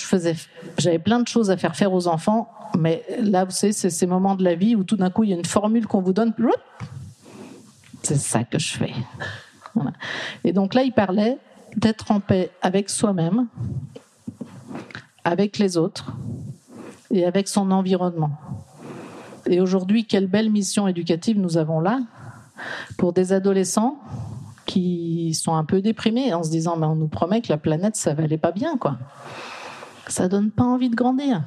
j'avais plein de choses à faire faire aux enfants, mais là, vous savez, c'est ces moments de la vie où tout d'un coup, il y a une formule qu'on vous donne. C'est ça que je fais. Et donc là, il parlait d'être en paix avec soi-même, avec les autres et avec son environnement. Et aujourd'hui, quelle belle mission éducative nous avons là, pour des adolescents qui sont un peu déprimés en se disant mais on nous promet que la planète ça va pas bien quoi. Ça donne pas envie de grandir.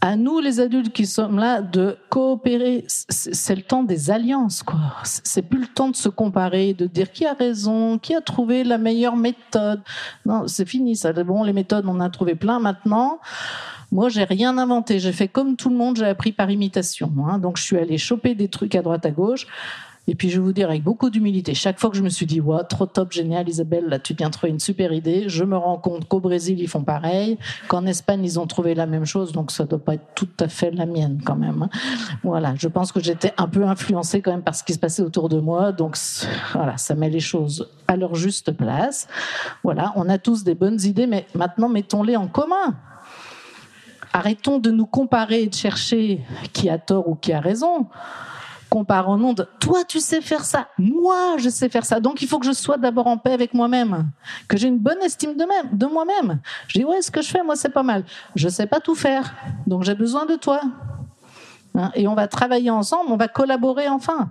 À nous les adultes qui sommes là de coopérer, c'est le temps des alliances quoi. C'est plus le temps de se comparer, de dire qui a raison, qui a trouvé la meilleure méthode. Non, c'est fini ça. Bon, les méthodes on a trouvé plein maintenant. Moi, j'ai rien inventé. J'ai fait comme tout le monde, j'ai appris par imitation. Hein. Donc, je suis allée choper des trucs à droite à gauche Et puis je vais vous dire avec beaucoup d'humilité, chaque fois que je me suis dit, ouais, trop top, génial, Isabelle, là tu viens trouver une super idée, je me rends compte qu'au Brésil ils font pareil, qu'en Espagne ils ont trouvé la même chose, donc ça doit pas être tout à fait la mienne quand même. hein. Voilà, je pense que j'étais un peu influencée quand même par ce qui se passait autour de moi, donc voilà, ça met les choses à leur juste place. Voilà, on a tous des bonnes idées, mais maintenant mettons-les en commun. Arrêtons de nous comparer et de chercher qui a tort ou qui a raison comparons-nous de toi tu sais faire ça, moi je sais faire ça. Donc il faut que je sois d'abord en paix avec moi-même, que j'ai une bonne estime de, même, de moi-même. Je dis ouais, ce que je fais moi c'est pas mal. Je sais pas tout faire, donc j'ai besoin de toi. Hein, et on va travailler ensemble, on va collaborer enfin.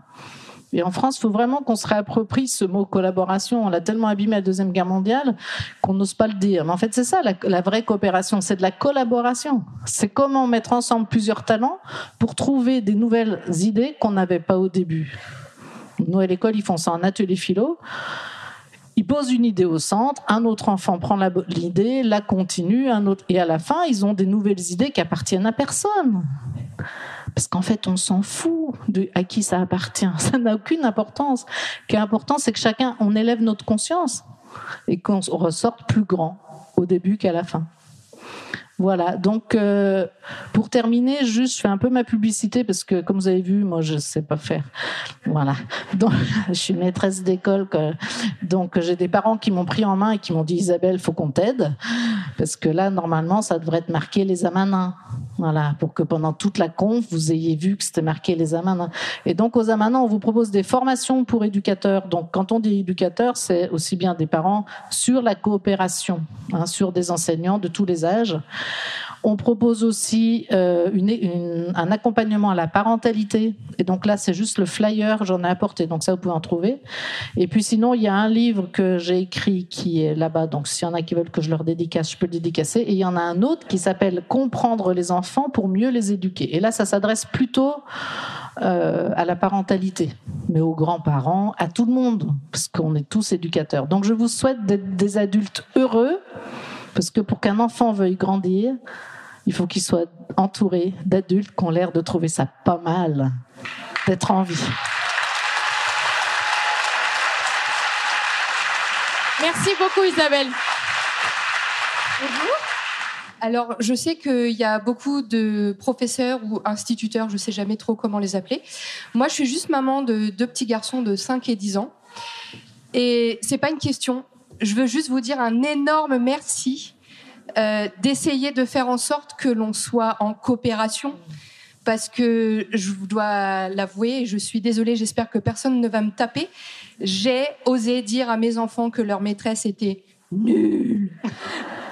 Et en France, il faut vraiment qu'on se réapproprie ce mot collaboration. On l'a tellement abîmé à la Deuxième Guerre mondiale qu'on n'ose pas le dire. Mais en fait, c'est ça, la, vraie coopération, c'est de la collaboration. C'est comment mettre ensemble plusieurs talents pour trouver des nouvelles idées qu'on n'avait pas au début. Nous, à l'école, ils font ça en atelier philo. Ils posent une idée au centre, un autre enfant prend l'idée, la continue, un autre, et à la fin, ils ont des nouvelles idées qui appartiennent à personne. Parce qu'en fait, on s'en fout de à qui ça appartient. Ça n'a aucune importance. Ce qui est important, c'est que chacun, on élève notre conscience et qu'on ressorte plus grand au début qu'à la fin. Voilà, donc euh, pour terminer, juste je fais un peu ma publicité parce que comme vous avez vu, moi je sais pas faire. Voilà, donc je suis maîtresse d'école, donc j'ai des parents qui m'ont pris en main et qui m'ont dit Isabelle, faut qu'on t'aide parce que là normalement ça devrait être marqué les amanins. Voilà, pour que pendant toute la conf vous ayez vu que c'était marqué les amanins. Et donc aux amanins, on vous propose des formations pour éducateurs. Donc quand on dit éducateur, c'est aussi bien des parents sur la coopération, hein, sur des enseignants de tous les âges. On propose aussi euh, un accompagnement à la parentalité. Et donc là, c'est juste le flyer, j'en ai apporté. Donc ça, vous pouvez en trouver. Et puis sinon, il y a un livre que j'ai écrit qui est là-bas. Donc s'il y en a qui veulent que je leur dédicace, je peux le dédicacer. Et il y en a un autre qui s'appelle Comprendre les enfants pour mieux les éduquer. Et là, ça s'adresse plutôt euh, à la parentalité, mais aux grands-parents, à tout le monde, parce qu'on est tous éducateurs. Donc je vous souhaite d'être des adultes heureux, parce que pour qu'un enfant veuille grandir, il faut qu'il soit entouré d'adultes qui ont l'air de trouver ça pas mal, d'être en vie. Merci beaucoup Isabelle. Alors, je sais qu'il y a beaucoup de professeurs ou instituteurs, je sais jamais trop comment les appeler. Moi, je suis juste maman de deux petits garçons de 5 et 10 ans. Et c'est pas une question. Je veux juste vous dire un énorme merci euh, d'essayer de faire en sorte que l'on soit en coopération. Parce que je dois l'avouer, je suis désolée, j'espère que personne ne va me taper. J'ai osé dire à mes enfants que leur maîtresse était nulle.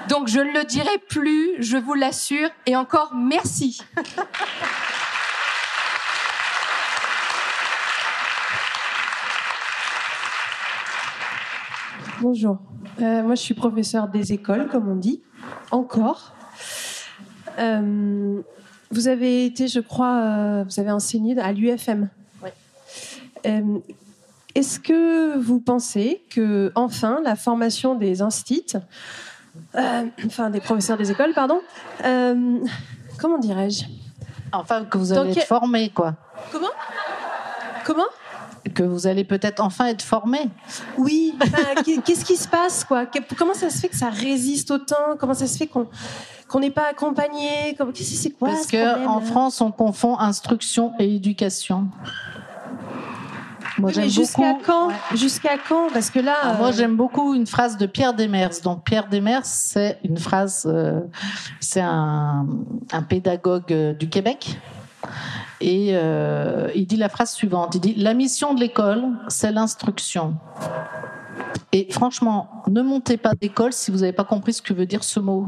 Donc je ne le dirai plus, je vous l'assure. Et encore merci. Bonjour. Euh, moi, je suis professeure des écoles, comme on dit, encore. Euh, vous avez été, je crois, euh, vous avez enseigné à l'UFM. Euh, Est-ce que vous pensez que, enfin, la formation des instits, enfin des professeurs des écoles, pardon, comment dirais-je? Enfin, que vous allez être formé, quoi. Comment? Comment? Que vous allez peut-être enfin être formé. Oui, qu'est-ce qui se passe quoi? Que- Comment ça se fait que ça résiste autant? Comment ça se fait qu'on qu'on n'est pas accompagné? Que c'est quoi Parce qu'en là France, on confond instruction et éducation. Moi, Oui, jusqu'à quand? Jusqu'à quand? Parce que là, Ah, moi, euh, j'aime beaucoup une phrase de Pierre Demers. Donc, Pierre Demers, c'est une phrase, euh, c'est un, un pédagogue euh, du Québec. Et euh, il dit la phrase suivante. Il dit La mission de l'école, c'est l'instruction. Et franchement, ne montez pas d'école si vous n'avez pas compris ce que veut dire ce mot.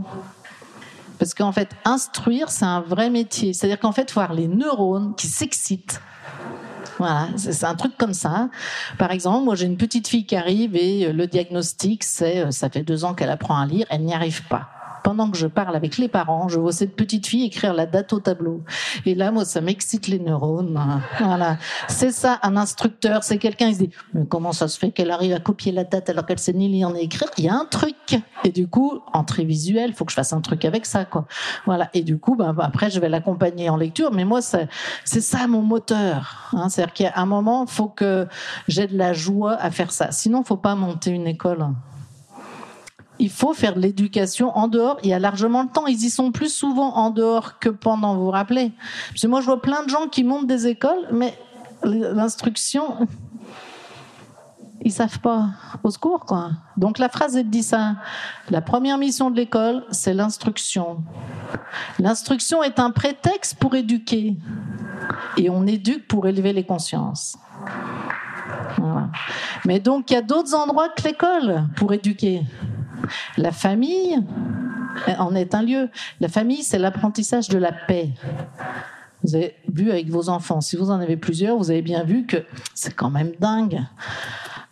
Parce qu'en fait, instruire, c'est un vrai métier. C'est-à-dire qu'en fait, avoir les neurones qui s'excitent. Voilà, c'est un truc comme ça. Par exemple, moi j'ai une petite fille qui arrive et euh, le diagnostic c'est euh, ça fait deux ans qu'elle apprend à lire, elle n'y arrive pas. Pendant que je parle avec les parents, je vois cette petite fille écrire la date au tableau. Et là, moi, ça m'excite les neurones. Voilà. C'est ça, un instructeur. C'est quelqu'un, il se dit, mais comment ça se fait qu'elle arrive à copier la date alors qu'elle sait ni lire ni écrire? Il y a un truc. Et du coup, entrée visuelle, faut que je fasse un truc avec ça, quoi. Voilà. Et du coup, ben, après, je vais l'accompagner en lecture. Mais moi, c'est ça mon moteur. Hein. C'est-à-dire qu'à un moment, faut que j'ai de la joie à faire ça. Sinon, faut pas monter une école il faut faire de l'éducation en dehors. Il y a largement le temps. Ils y sont plus souvent en dehors que pendant, vous vous rappelez Parce que moi, je vois plein de gens qui montent des écoles, mais l'instruction, ils savent pas. Au secours, quoi. Donc la phrase, dit ça. La première mission de l'école, c'est l'instruction. L'instruction est un prétexte pour éduquer. Et on éduque pour élever les consciences. Mais donc, il y a d'autres endroits que l'école pour éduquer. La famille en est un lieu. La famille, c'est l'apprentissage de la paix. Vous avez vu avec vos enfants, si vous en avez plusieurs, vous avez bien vu que c'est quand même dingue.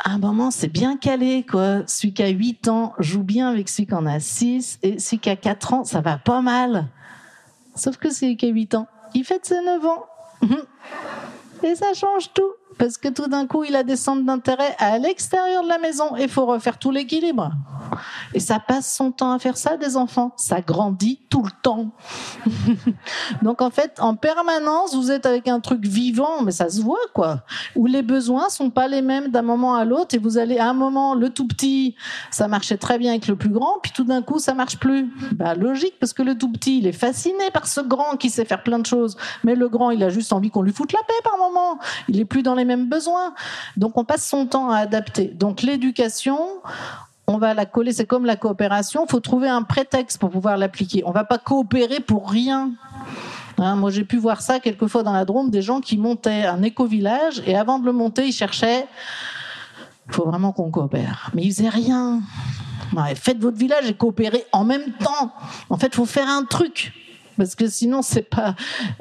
À un moment, c'est bien calé, quoi. Celui qui a 8 ans joue bien avec celui qui en a 6, et celui qui a 4 ans, ça va pas mal. Sauf que celui qui a 8 ans, il fête ses 9 ans. Et ça change tout parce que tout d'un coup, il a des centres d'intérêt à l'extérieur de la maison et il faut refaire tout l'équilibre. Et ça passe son temps à faire ça, des enfants. Ça grandit tout le temps. Donc en fait, en permanence, vous êtes avec un truc vivant, mais ça se voit quoi. Où les besoins sont pas les mêmes d'un moment à l'autre et vous allez à un moment le tout petit, ça marchait très bien avec le plus grand, puis tout d'un coup ça marche plus. Bah logique parce que le tout petit, il est fasciné par ce grand qui sait faire plein de choses, mais le grand, il a juste envie qu'on lui foute la paix par moment. Il est plus dans les mêmes besoins. Donc on passe son temps à adapter. Donc l'éducation, on va la coller, c'est comme la coopération, il faut trouver un prétexte pour pouvoir l'appliquer. On va pas coopérer pour rien. Hein, moi, j'ai pu voir ça quelquefois dans la Drôme, des gens qui montaient un éco-village et avant de le monter, ils cherchaient. Il faut vraiment qu'on coopère. Mais ils faisaient rien. faites votre village et coopérez en même temps. En fait, il faut faire un truc parce que sinon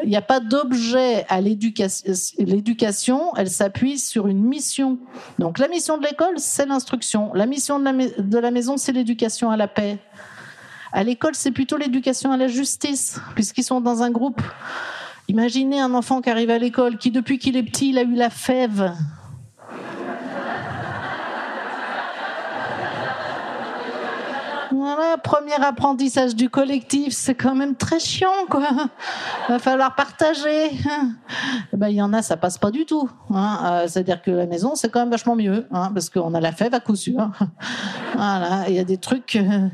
il n'y a pas d'objet à l'éducation. L'éducation, elle s'appuie sur une mission. Donc la mission de l'école, c'est l'instruction. La mission de la, de la maison, c'est l'éducation à la paix. À l'école, c'est plutôt l'éducation à la justice, puisqu'ils sont dans un groupe. Imaginez un enfant qui arrive à l'école, qui depuis qu'il est petit, il a eu la fève. Premier apprentissage du collectif, c'est quand même très chiant, quoi. Va falloir partager. Eh ben, il y en a, ça passe pas du tout. Hein. Euh, c'est-à-dire que la maison, c'est quand même vachement mieux, hein, parce qu'on a la fève à coup sûr. Voilà, il y a des trucs. Euh.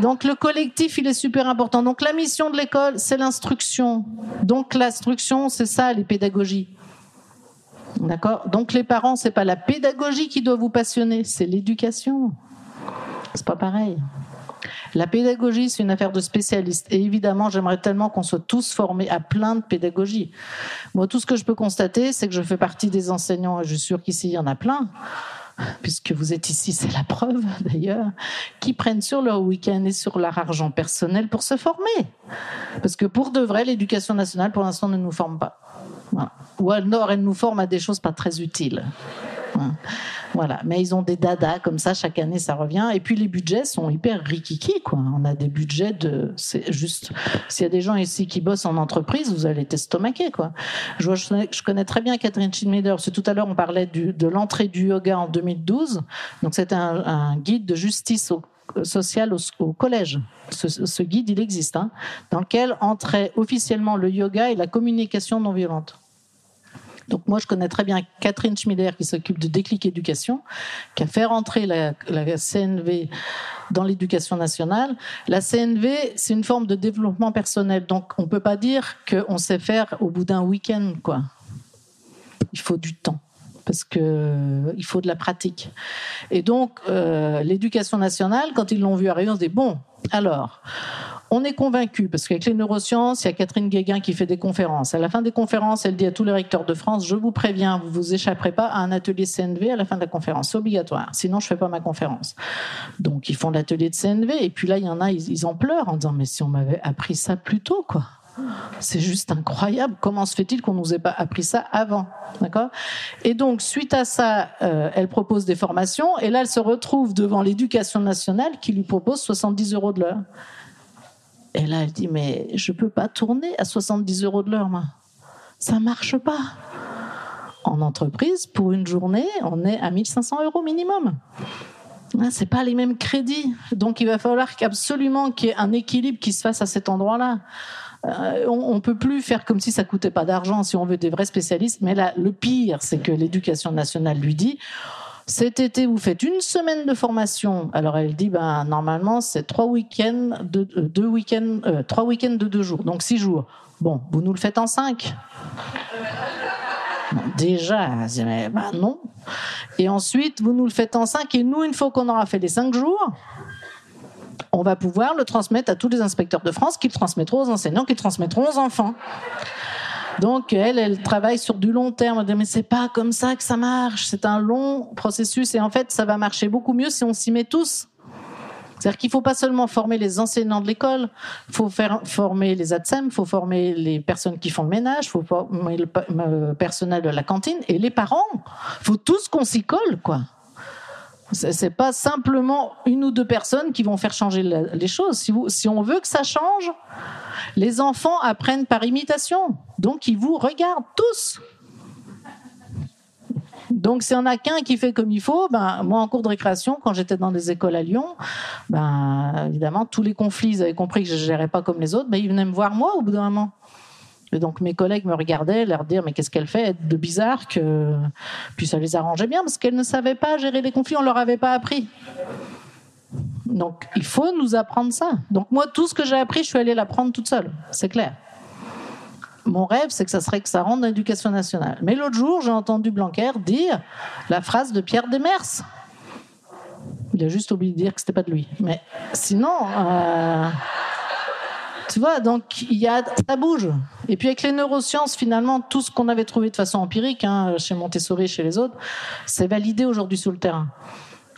Donc le collectif, il est super important. Donc la mission de l'école, c'est l'instruction. Donc l'instruction, c'est ça, les pédagogies. D'accord? Donc les parents, c'est pas la pédagogie qui doit vous passionner, c'est l'éducation. C'est pas pareil. La pédagogie, c'est une affaire de spécialistes. Et évidemment, j'aimerais tellement qu'on soit tous formés à plein de pédagogie. Moi, tout ce que je peux constater, c'est que je fais partie des enseignants, et je suis sûre qu'ici, il y en a plein, puisque vous êtes ici, c'est la preuve d'ailleurs, qui prennent sur leur week-end et sur leur argent personnel pour se former. Parce que pour de vrai, l'éducation nationale, pour l'instant, ne nous forme pas. Ou alors, elle nous forme à des choses pas très utiles. Voilà, mais ils ont des dadas comme ça chaque année, ça revient. Et puis les budgets sont hyper rikiki, quoi. On a des budgets de, c'est juste. S'il y a des gens ici qui bossent en entreprise, vous allez t'estomaquer, quoi. Je, connais très bien Catherine Schindler. C'est tout à l'heure on parlait de l'entrée du yoga en 2012. Donc c'était un, guide de justice sociale au, collège. Ce, guide, il existe, hein, dans lequel entrait officiellement le yoga et la communication non violente. Donc moi, je connais très bien Catherine Schmiller qui s'occupe de Déclic Éducation, qui a fait rentrer la, CNV dans l'éducation nationale. La CNV, c'est une forme de développement personnel. Donc on ne peut pas dire qu'on sait faire au bout d'un week-end. quoi. Il faut du temps parce que il faut de la pratique. Et donc, euh, l'éducation nationale, quand ils l'ont vu arriver, on se dit bon, alors, on est convaincu, parce qu'avec les neurosciences, il y a Catherine Guéguin qui fait des conférences. À la fin des conférences, elle dit à tous les recteurs de France, je vous préviens, vous vous échapperez pas à un atelier CNV à la fin de la conférence. C'est obligatoire. Sinon, je fais pas ma conférence. Donc, ils font l'atelier de CNV. Et puis là, il y en a, ils, en pleurent en disant, mais si on m'avait appris ça plus tôt, quoi. C'est juste incroyable. Comment se fait-il qu'on nous ait pas appris ça avant? D'accord? Et donc, suite à ça, euh, elle propose des formations. Et là, elle se retrouve devant l'éducation nationale qui lui propose 70 euros de l'heure. Et là, elle dit, mais je peux pas tourner à 70 euros de l'heure, moi. Ça marche pas. En entreprise, pour une journée, on est à 1500 euros minimum. Ah, c'est pas les mêmes crédits. Donc, il va falloir qu'absolument qu'il y ait un équilibre qui se fasse à cet endroit-là. Euh, on, ne peut plus faire comme si ça coûtait pas d'argent si on veut des vrais spécialistes. Mais là, le pire, c'est que l'éducation nationale lui dit cet été, vous faites une semaine de formation. Alors elle dit, ben normalement c'est trois week-ends de euh, deux week-ends, euh, trois week-ends de deux jours, donc six jours. Bon, vous nous le faites en cinq? déjà, ben non. Et ensuite, vous nous le faites en cinq, et nous, une fois qu'on aura fait les cinq jours, on va pouvoir le transmettre à tous les inspecteurs de France qui le transmettront aux enseignants, qui le transmettront aux enfants. Donc elle, elle travaille sur du long terme. Mais c'est pas comme ça que ça marche. C'est un long processus et en fait, ça va marcher beaucoup mieux si on s'y met tous. C'est-à-dire qu'il faut pas seulement former les enseignants de l'école, il faut faire former les ATSEM, il faut former les personnes qui font le ménage, il faut former le personnel de la cantine et les parents. Il faut tous qu'on s'y colle, quoi. C'est pas simplement une ou deux personnes qui vont faire changer les choses. Si, on veut que ça change, les enfants apprennent par imitation. Donc ils vous regardent tous. Donc, s'il n'y en a qu'un qui fait comme il faut, ben, moi, en cours de récréation, quand j'étais dans des écoles à Lyon, ben, évidemment, tous les conflits, ils avaient compris que je ne gérais pas comme les autres, ben, ils venaient me voir moi au bout d'un moment. Et donc mes collègues me regardaient, leur dire mais qu'est-ce qu'elle fait? De bizarre que puis ça les arrangeait bien parce qu'elles ne savaient pas gérer les conflits, on leur avait pas appris. Donc il faut nous apprendre ça. Donc moi tout ce que j'ai appris, je suis allée l'apprendre toute seule, c'est clair. Mon rêve, c'est que ça serait que ça rentre dans l'éducation nationale. Mais l'autre jour, j'ai entendu Blanquer dire la phrase de Pierre Demers. Il a juste oublié de dire que c'était pas de lui. Mais sinon, euh, tu vois, donc y a, ça bouge. Et puis avec les neurosciences, finalement, tout ce qu'on avait trouvé de façon empirique, hein, chez Montessori, chez les autres, c'est validé aujourd'hui sur le terrain.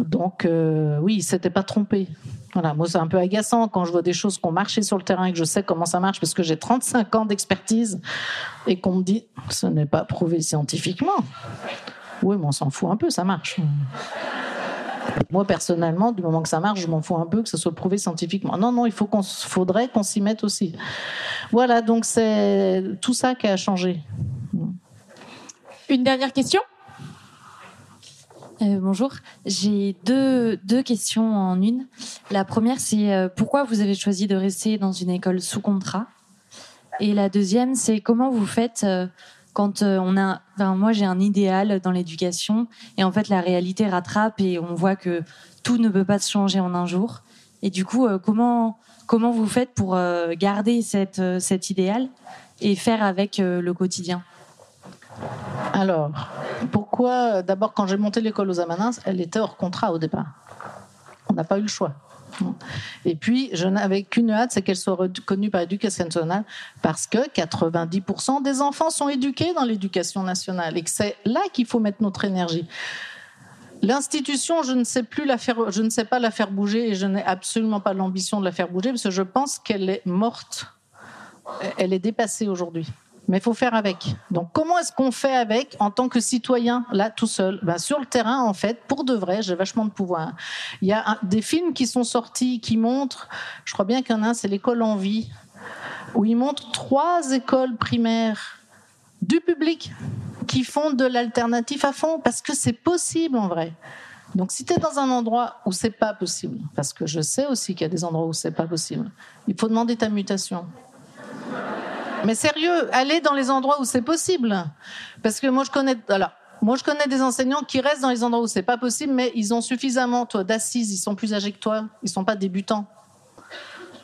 Donc euh, oui, il s'était pas trompé. Voilà, moi c'est un peu agaçant quand je vois des choses qui ont marché sur le terrain et que je sais comment ça marche parce que j'ai 35 ans d'expertise et qu'on me dit ce n'est pas prouvé scientifiquement. Oui, mais on s'en fout un peu, ça marche. Moi, personnellement, du moment que ça marche, je m'en fous un peu que ça soit prouvé scientifiquement. Non, non, il faut qu'on, faudrait qu'on s'y mette aussi. Voilà, donc c'est tout ça qui a changé. Une dernière question? Euh, bonjour, j'ai deux, deux questions en une. La première, c'est euh, pourquoi vous avez choisi de rester dans une école sous contrat? Et la deuxième, c'est comment vous faites euh, quand euh, on a, enfin, moi j'ai un idéal dans l'éducation et en fait la réalité rattrape et on voit que tout ne peut pas se changer en un jour. Et du coup, euh, comment comment vous faites pour euh, garder cette, cet idéal et faire avec le quotidien? Alors, pourquoi D'abord, quand j'ai monté l'école aux Amanins, elle était hors contrat au départ. On n'a pas eu le choix. Et puis, je n'avais qu'une hâte, c'est qu'elle soit reconnue par l'éducation nationale, parce que 90% des enfants sont éduqués dans l'éducation nationale, et que c'est là qu'il faut mettre notre énergie. L'institution, je ne sais plus la faire, je ne sais pas la faire bouger, et je n'ai absolument pas l'ambition de la faire bouger, parce que je pense qu'elle est morte, elle est dépassée aujourd'hui. Mais il faut faire avec. Donc, comment est-ce qu'on fait avec en tant que citoyen, là, tout seul? Ben, Sur le terrain, en fait, pour de vrai, j'ai vachement de pouvoir. Il y a des films qui sont sortis qui montrent, je crois bien qu'il y en a un, c'est L'école en vie, où ils montrent trois écoles primaires du public qui font de l'alternatif à fond, parce que c'est possible en vrai. Donc, si tu es dans un endroit où c'est pas possible, parce que je sais aussi qu'il y a des endroits où c'est pas possible, il faut demander ta mutation. Mais sérieux, allez dans les endroits où c'est possible. Parce que moi, je connais, alors, moi, je connais des enseignants qui restent dans les endroits où c'est pas possible, mais ils ont suffisamment, toi, d'assises, ils sont plus âgés que toi, ils sont pas débutants.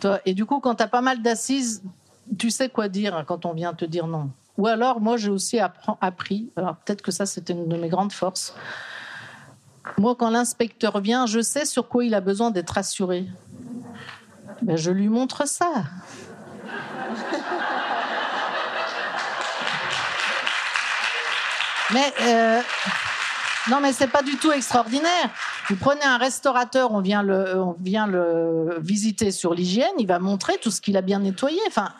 Toi, et du coup, quand tu as pas mal d'assises, tu sais quoi dire quand on vient te dire non. Ou alors, moi, j'ai aussi appris, alors peut-être que ça, c'était une de mes grandes forces. Moi, quand l'inspecteur vient, je sais sur quoi il a besoin d'être assuré. Ben, je lui montre ça. Mais euh, non, mais c'est pas du tout extraordinaire. Vous prenez un restaurateur, on vient le, visiter sur l'hygiène, il va montrer tout ce qu'il a bien nettoyé. Enfin,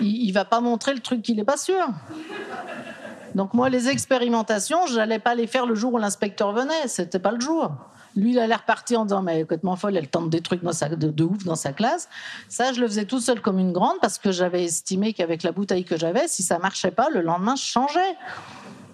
il, il va pas montrer le truc qu'il n'est pas sûr. Donc moi, les expérimentations, je n'allais pas les faire le jour où l'inspecteur venait. C'était pas le jour. Lui, il a l'air parti en disant, mais complètement folle, elle tente des trucs dans sa, de, ouf dans sa classe. Ça, je le faisais tout seul comme une grande parce que j'avais estimé qu'avec la bouteille que j'avais, si ça marchait pas, le lendemain, je changeais.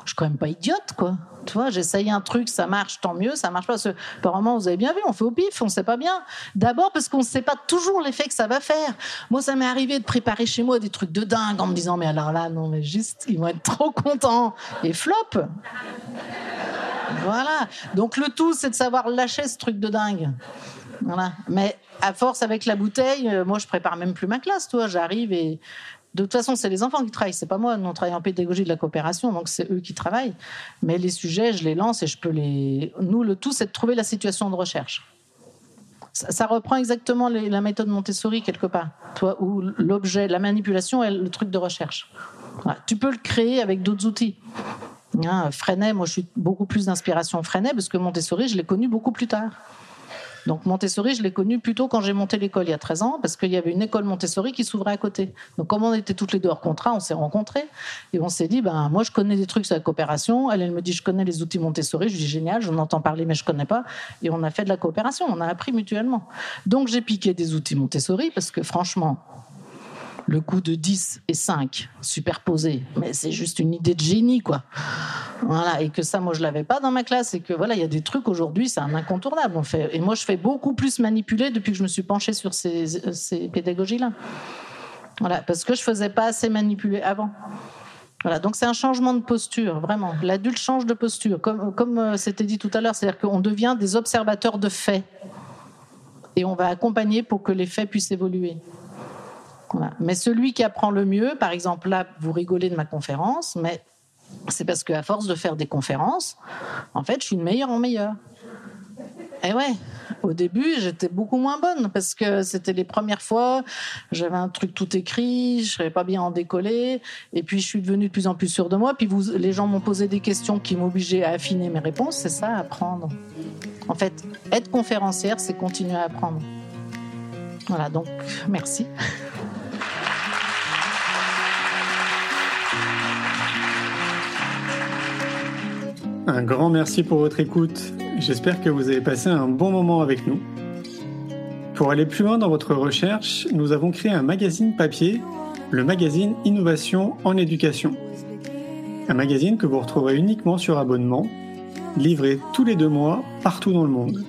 Je suis quand même pas idiote, quoi. Tu vois, j'essaye un truc, ça marche, tant mieux, ça marche pas. Parce apparemment, vous avez bien vu, on fait au pif, on sait pas bien. D'abord parce qu'on sait pas toujours l'effet que ça va faire. Moi, ça m'est arrivé de préparer chez moi des trucs de dingue en me disant, mais alors là, non, mais juste, ils vont être trop contents. Et flop. Voilà. Donc le tout, c'est de savoir lâcher ce truc de dingue. Voilà. Mais à force avec la bouteille, euh, moi je prépare même plus ma classe, toi. J'arrive et de toute façon, c'est les enfants qui travaillent, c'est pas moi. Nous, on travaille en pédagogie de la coopération, donc c'est eux qui travaillent. Mais les sujets, je les lance et je peux les. Nous, le tout, c'est de trouver la situation de recherche. Ça, reprend exactement la méthode Montessori quelque part, toi, où l'objet, la manipulation est le truc de recherche. Tu peux le créer avec d'autres outils. Hein, Freinet, moi je suis beaucoup plus d'inspiration Freinet parce que Montessori, je l'ai connu beaucoup plus tard. Donc Montessori, je l'ai connu plutôt quand j'ai monté l'école il y a 13 ans, parce qu'il y avait une école Montessori qui s'ouvrait à côté. Donc comme on était toutes les deux hors contrat, on s'est rencontrés et on s'est dit, ben moi je connais des trucs sur la coopération. Elle, elle me dit, je connais les outils Montessori. Je dis génial, j'en entends parler mais je connais pas. Et on a fait de la coopération, on a appris mutuellement. Donc j'ai piqué des outils Montessori parce que franchement, le coup de 10 et 5 superposés, mais c'est juste une idée de génie, quoi. Voilà, et que ça, moi, je l'avais pas dans ma classe, et que voilà, il y a des trucs aujourd'hui, c'est un incontournable. On fait, et moi, je fais beaucoup plus manipuler depuis que je me suis penchée sur ces, ces pédagogies-là. Voilà, parce que je faisais pas assez manipuler avant. Voilà, donc c'est un changement de posture, vraiment. L'adulte change de posture, comme comme c'était dit tout à l'heure, c'est-à-dire qu'on devient des observateurs de faits, et on va accompagner pour que les faits puissent évoluer. Mais celui qui apprend le mieux, par exemple, là, vous rigolez de ma conférence, mais c'est parce qu'à force de faire des conférences, en fait, je suis de meilleure en meilleure. Et ouais, au début, j'étais beaucoup moins bonne parce que c'était les premières fois, j'avais un truc tout écrit, je ne savais pas bien en décoller, et puis je suis devenue de plus en plus sûre de moi, puis les gens m'ont posé des questions qui m'obligeaient à affiner mes réponses, c'est ça, apprendre. En fait, être conférencière, c'est continuer à apprendre. Voilà, donc merci. Un grand merci pour votre écoute. J'espère que vous avez passé un bon moment avec nous. Pour aller plus loin dans votre recherche, nous avons créé un magazine papier, le magazine Innovation en éducation. Un magazine que vous retrouverez uniquement sur abonnement, livré tous les deux mois partout dans le monde.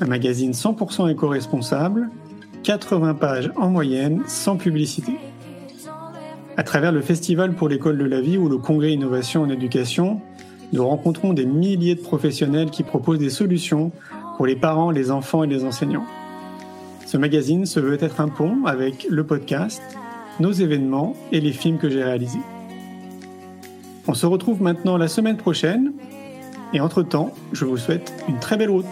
Un magazine 100% éco-responsable, 80 pages en moyenne, sans publicité. À travers le Festival pour l'école de la vie ou le Congrès Innovation en éducation, nous rencontrons des milliers de professionnels qui proposent des solutions pour les parents, les enfants et les enseignants. Ce magazine se veut être un pont avec le podcast, nos événements et les films que j'ai réalisés. On se retrouve maintenant la semaine prochaine et entre-temps, je vous souhaite une très belle route.